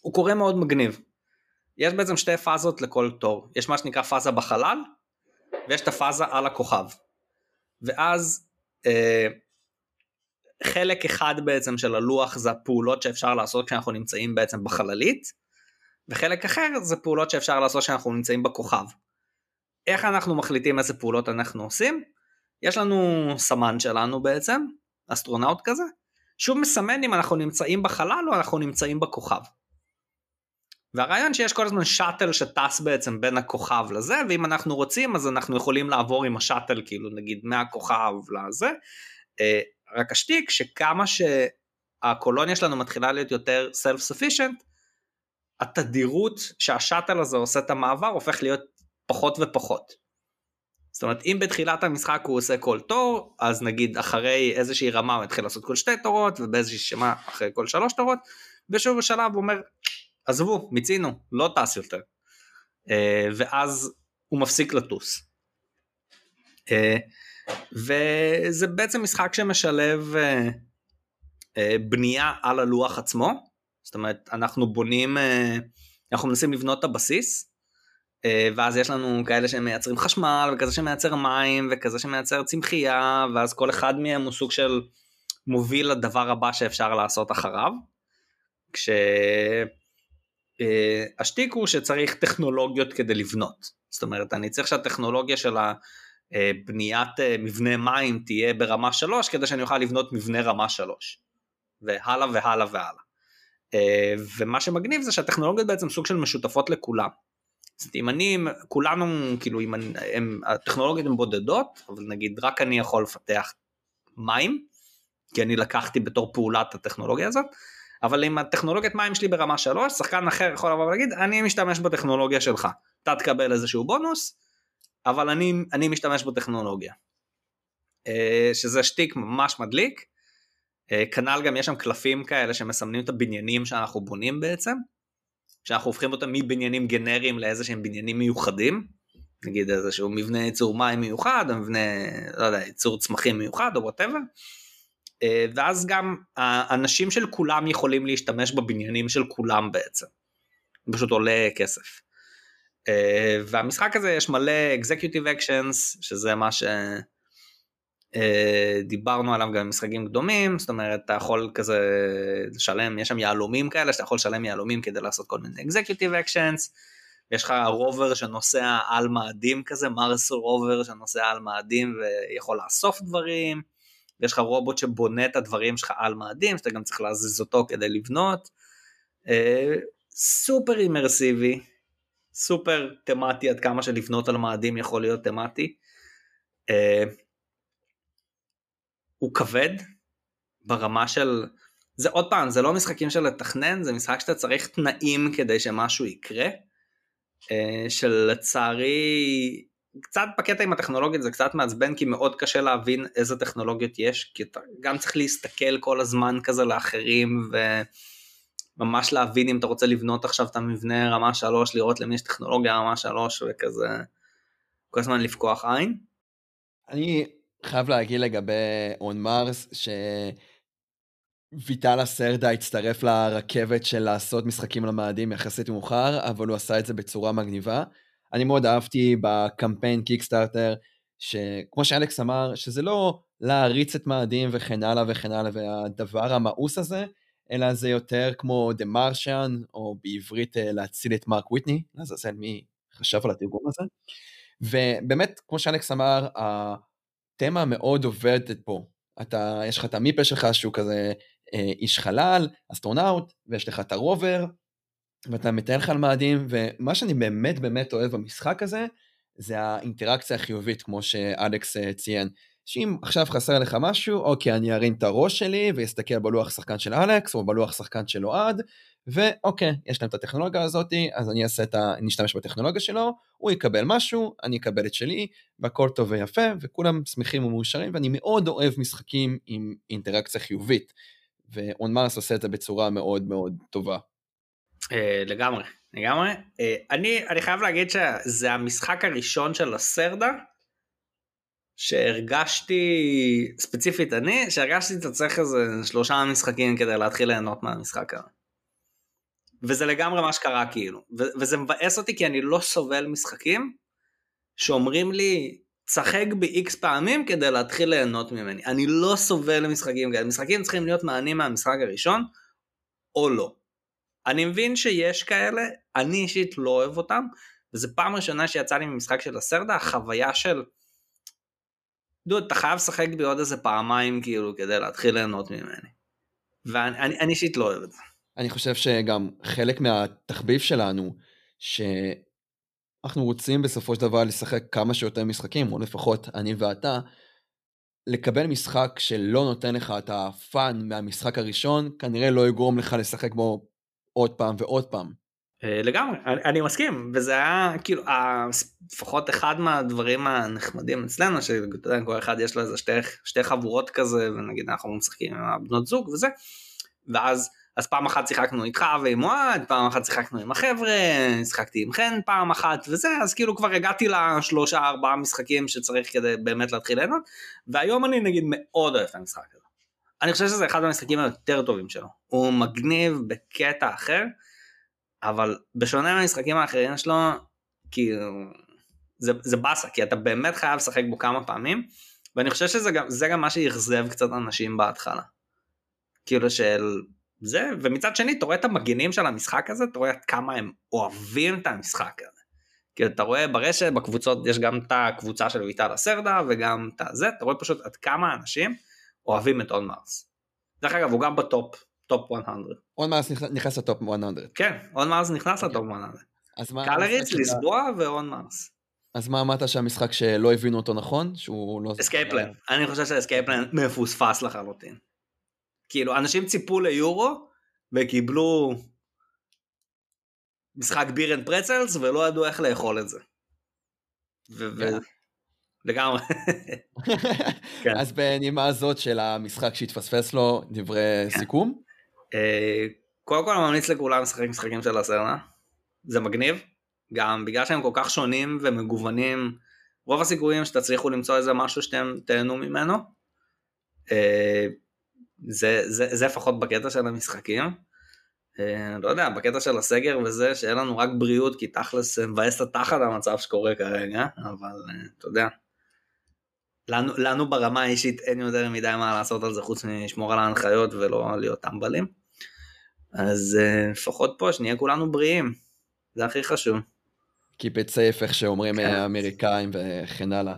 הוא קורא מאוד מגניב. יש בעצם שתי פאזות לכל תור, יש מה שנקרא פאזה בחלל ויש את הפאזה על הכוכב. ואז אה, חלק אחד בעצם של הלוח זה הפעולות שאפשר לעשות כשאנחנו נמצאים בעצם בחללית וחלק אחר זה פעולות שאפשר לעשות כשאנחנו נמצאים בכוכב. איך אנחנו מחליטים איזה פעולות אנחנו עושים? יש לנו סמן שלנו בעצם אסטרונאוט כזה, שהוא מסמן אם אנחנו נמצאים בחלל או אנחנו נמצאים בכוכב. והרעיון שיש כל הזמן שאטל שטס בעצם בין הכוכב לזה, ואם אנחנו רוצים אז אנחנו יכולים לעבור עם השאטל כאילו נגיד מהכוכב לזה. אה, רק השטיק שכמה שהקולוניה שלנו מתחילה להיות יותר self sufficient, התדירות שהשאטל הזה עושה את המעבר הופך להיות פחות ופחות. זאת אומרת אם בתחילת המשחק הוא עושה כל תור אז נגיד אחרי איזושהי רמה הוא יתחיל לעשות כל שתי תורות ובאיזושהי שמה אחרי כל שלוש תורות בשוב שלב הוא אומר עזבו מיצינו לא טס יותר אה, ואז הוא מפסיק לטוס. אה, וזה בעצם משחק שמשלב אה, בנייה על הלוח עצמו זאת אומרת אנחנו בונים אנחנו מנסים לבנות את הבסיס ואז יש לנו כאלה שמייצרים חשמל וכזה שמייצר מים וכזה שמייצר צמחייה ואז כל אחד מהם הוא סוג של מוביל לדבר הבא שאפשר לעשות אחריו. כשהשטיק הוא שצריך טכנולוגיות כדי לבנות זאת אומרת אני צריך שהטכנולוגיה של בניית מבנה מים תהיה ברמה 3 כדי שאני אוכל לבנות מבנה רמה 3 והלאה והלאה והלאה. ומה שמגניב זה שהטכנולוגיות בעצם סוג של משותפות לכולם. זאת אם אני, כולנו, כאילו, אם אני, הם, הטכנולוגיות הן בודדות, אבל נגיד רק אני יכול לפתח מים, כי אני לקחתי בתור פעולת הטכנולוגיה הזאת, אבל אם הטכנולוגיית מים שלי ברמה 3, שחקן אחר יכול לבוא ולהגיד, אני משתמש בטכנולוגיה שלך, אתה תקבל איזשהו בונוס, אבל אני, אני משתמש בטכנולוגיה. אה, שזה שטיק ממש מדליק. אה, כנ"ל גם יש שם קלפים כאלה שמסמנים את הבניינים שאנחנו בונים בעצם, שאנחנו הופכים אותם מבניינים גנריים לאיזה שהם בניינים מיוחדים, נגיד איזשהו מבנה ייצור מים מיוחד, או מבנה, לא יודע, ייצור צמחים מיוחד או וואטאבר, ואז גם האנשים של כולם יכולים להשתמש בבניינים של כולם בעצם, פשוט עולה כסף. אה, והמשחק הזה יש מלא executive actions, שזה מה ש... אה, דיברנו עליו גם במשחקים קדומים, זאת אומרת אתה יכול כזה לשלם, יש שם יהלומים כאלה שאתה יכול לשלם יהלומים כדי לעשות כל מיני executive actions, יש לך רובר שנוסע על מאדים כזה, מרס רובר שנוסע על מאדים ויכול לאסוף דברים, ויש לך רובוט שבונה את הדברים שלך על מאדים, שאתה גם צריך להזיז אותו כדי לבנות, אה, סופר אימרסיבי, סופר תמטי עד כמה שלבנות על מאדים יכול להיות תמטי. הוא כבד ברמה של זה עוד פעם זה לא משחקים של לתכנן זה משחק שאתה צריך תנאים כדי שמשהו יקרה uh, שלצערי קצת בקטע עם הטכנולוגיות זה קצת מעצבן כי מאוד קשה להבין איזה טכנולוגיות יש כי אתה גם צריך להסתכל כל הזמן כזה לאחרים וממש להבין אם אתה רוצה לבנות עכשיו את המבנה רמה 3 לראות למי יש טכנולוגיה רמה 3 וכזה כל הזמן לפקוח עין. אני חייב להגיד לגבי און מרס, שוויטל אסרדה הצטרף לרכבת של לעשות משחקים למאדים יחסית מאוחר, אבל הוא עשה את זה בצורה מגניבה. אני מאוד אהבתי בקמפיין קיקסטארטר, שכמו שאלכס אמר, שזה לא להריץ את מאדים וכן הלאה וכן הלאה, והדבר המאוס הזה, אלא זה יותר כמו The Martian, או בעברית אה, להציל את מרק וואטני, לעזאזל מי חשב על התרגום הזה. ובאמת, כמו שאלכס אמר, תמה מאוד עובדת פה. אתה, יש לך את המיפל שלך שהוא כזה אה, איש חלל, אסטרונאוט, ויש לך את ה rover, ואתה מטייל לך על מאדים, ומה שאני באמת באמת אוהב במשחק הזה, זה האינטראקציה החיובית, כמו שאלכס אה, ציין. שאם עכשיו חסר לך משהו, אוקיי, אני ארים את הראש שלי ואסתכל בלוח שחקן של אלכס או בלוח שחקן של אוהד, ואוקיי, יש להם את הטכנולוגיה הזאת, אז אני אעשה את ה... אני אשתמש בטכנולוגיה שלו, הוא יקבל משהו, אני אקבל את שלי, והכל טוב ויפה, וכולם שמחים ומאושרים, ואני מאוד אוהב משחקים עם אינטראקציה חיובית, ואון מרס עושה את זה בצורה מאוד מאוד טובה. אה, לגמרי, לגמרי. אה, אני, אני חייב להגיד שזה המשחק הראשון של הסרדה, שהרגשתי, ספציפית אני, שהרגשתי שאתה צריך איזה שלושה משחקים כדי להתחיל ליהנות מהמשחק הזה. וזה לגמרי מה שקרה כאילו, ו- וזה מבאס אותי כי אני לא סובל משחקים שאומרים לי, צחק ב-X פעמים כדי להתחיל ליהנות ממני. אני לא סובל משחקים כאלה, משחקים צריכים להיות מעניינים מהמשחק הראשון, או לא. אני מבין שיש כאלה, אני אישית לא אוהב אותם, וזו פעם ראשונה שיצא לי ממשחק של הסרדה, החוויה של דוד, אתה חייב לשחק בי עוד איזה פעמיים כאילו כדי להתחיל ליהנות ממני. ואני אישית לא אוהב את זה. אני חושב שגם חלק מהתחביב שלנו, שאנחנו רוצים בסופו של דבר לשחק כמה שיותר משחקים, או לפחות אני ואתה, לקבל משחק שלא נותן לך את הפאן מהמשחק הראשון, כנראה לא יגרום לך לשחק בו עוד פעם ועוד פעם. אה, לגמרי, אני, אני מסכים, וזה היה כאילו, לפחות אחד מהדברים הנחמדים אצלנו, שאתה יודע, כל אחד יש לו איזה שתי, שתי חבורות כזה, ונגיד אנחנו משחקים עם הבנות זוג וזה, ואז אז פעם אחת שיחקנו איתך ועם אוהד, פעם אחת שיחקנו עם החבר'ה, שיחקתי עם חן פעם אחת וזה, אז כאילו כבר הגעתי לשלושה ארבעה משחקים שצריך כדי באמת להתחיל ליהנות, והיום אני נגיד מאוד אוהב את המשחק הזה. אני חושב שזה אחד המשחקים היותר טובים שלו, הוא מגניב בקטע אחר. אבל בשונה מהמשחקים האחרים שלו, כאילו, זה, זה באסה, כי אתה באמת חייב לשחק בו כמה פעמים, ואני חושב שזה גם, גם מה שאכזב קצת אנשים בהתחלה. כאילו של זה, ומצד שני אתה רואה את המגינים של המשחק הזה, אתה רואה עד כמה הם אוהבים את המשחק הזה. כאילו אתה רואה ברשת, בקבוצות, יש גם את הקבוצה של ויטל אסרדה וגם את זה, אתה רואה פשוט עד כמה אנשים אוהבים את On Mars. דרך אגב, הוא גם בטופ טופ 100. On Mars נכנס לטופ 100. כן, On Mars נכנס לטופ 100. אז מה... Gallerist, Lisboa ו On Mars. אז מה אמרת שהמשחק שלא הבינו אותו נכון? שהוא לא... Escape Plan. אני חושב ש Escape Plan מפוספס לחלוטין. כאילו, אנשים ציפו ליורו וקיבלו משחק beer and pretzels ולא ידעו איך לאכול את זה. לגמרי. כן. אז בנימה הזאת של המשחק שהתפספס לו, דברי. סיכום? אה, קודם כל אני ממליץ לכולם לשחק משחקים של הסרנה, זה מגניב, גם בגלל שהם כל כך שונים ומגוונים, רוב הסיכויים שתצליחו למצוא איזה משהו שאתם תהנו ממנו. זה, זה, זה לפחות בקטע של המשחקים. אה, לא יודע, בקטע של הסגר וזה, שאין לנו רק בריאות, כי תכלס אה, מבאס את התחת המצב שקורה כרגע, אבל אה, אתה יודע. לנו, לנו ברמה האישית אין יותר מדי מה לעשות על זה חוץ מלשמור על ההנחיות ולא להיות טמבלים. אז לפחות פה שנהיה כולנו בריאים, זה הכי חשוב. Keep it safe, איך שאומרים כן. האמריקאים וכן הלאה.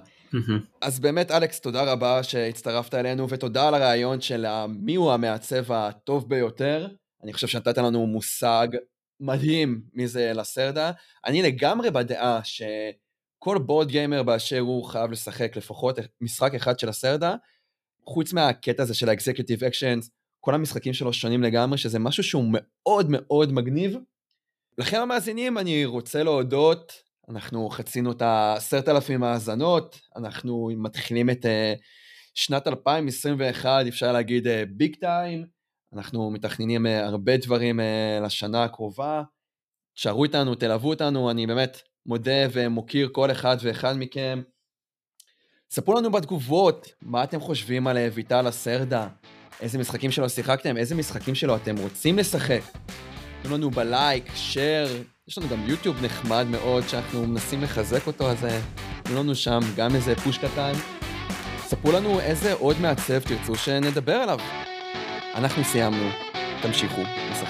אז באמת, אלכס, תודה רבה שהצטרפת אלינו, ותודה על הרעיון של מי הוא המעצב הטוב ביותר. אני חושב שנתת לנו מושג מדהים מי זה לסרדה. אני לגמרי בדעה שכל בורד גיימר באשר הוא חייב לשחק לפחות משחק אחד של הסרדה, חוץ מהקטע הזה של האקזקיוטיב אקשנס, כל המשחקים שלו שונים לגמרי, שזה משהו שהוא מאוד מאוד מגניב. לכם המאזינים אני רוצה להודות, אנחנו חצינו את העשרת אלפים האזנות, אנחנו מתחילים את uh, שנת 2021, אפשר להגיד ביג uh, טיים, אנחנו מתכננים uh, הרבה דברים לשנה הקרובה, תשארו איתנו, תלוו אותנו, אני באמת מודה ומוקיר כל אחד ואחד מכם. ספרו לנו בתגובות מה אתם חושבים על ויטל הסרדה, איזה משחקים שלו שיחקתם, איזה משחקים שלו אתם רוצים לשחק. תנו לנו בלייק, שייר, יש לנו גם יוטיוב נחמד מאוד שאנחנו מנסים לחזק אותו, אז אה, תנו לנו שם גם איזה פוש קטן. ספרו לנו איזה עוד מעצב תרצו שנדבר עליו. אנחנו סיימנו, תמשיכו לשחק.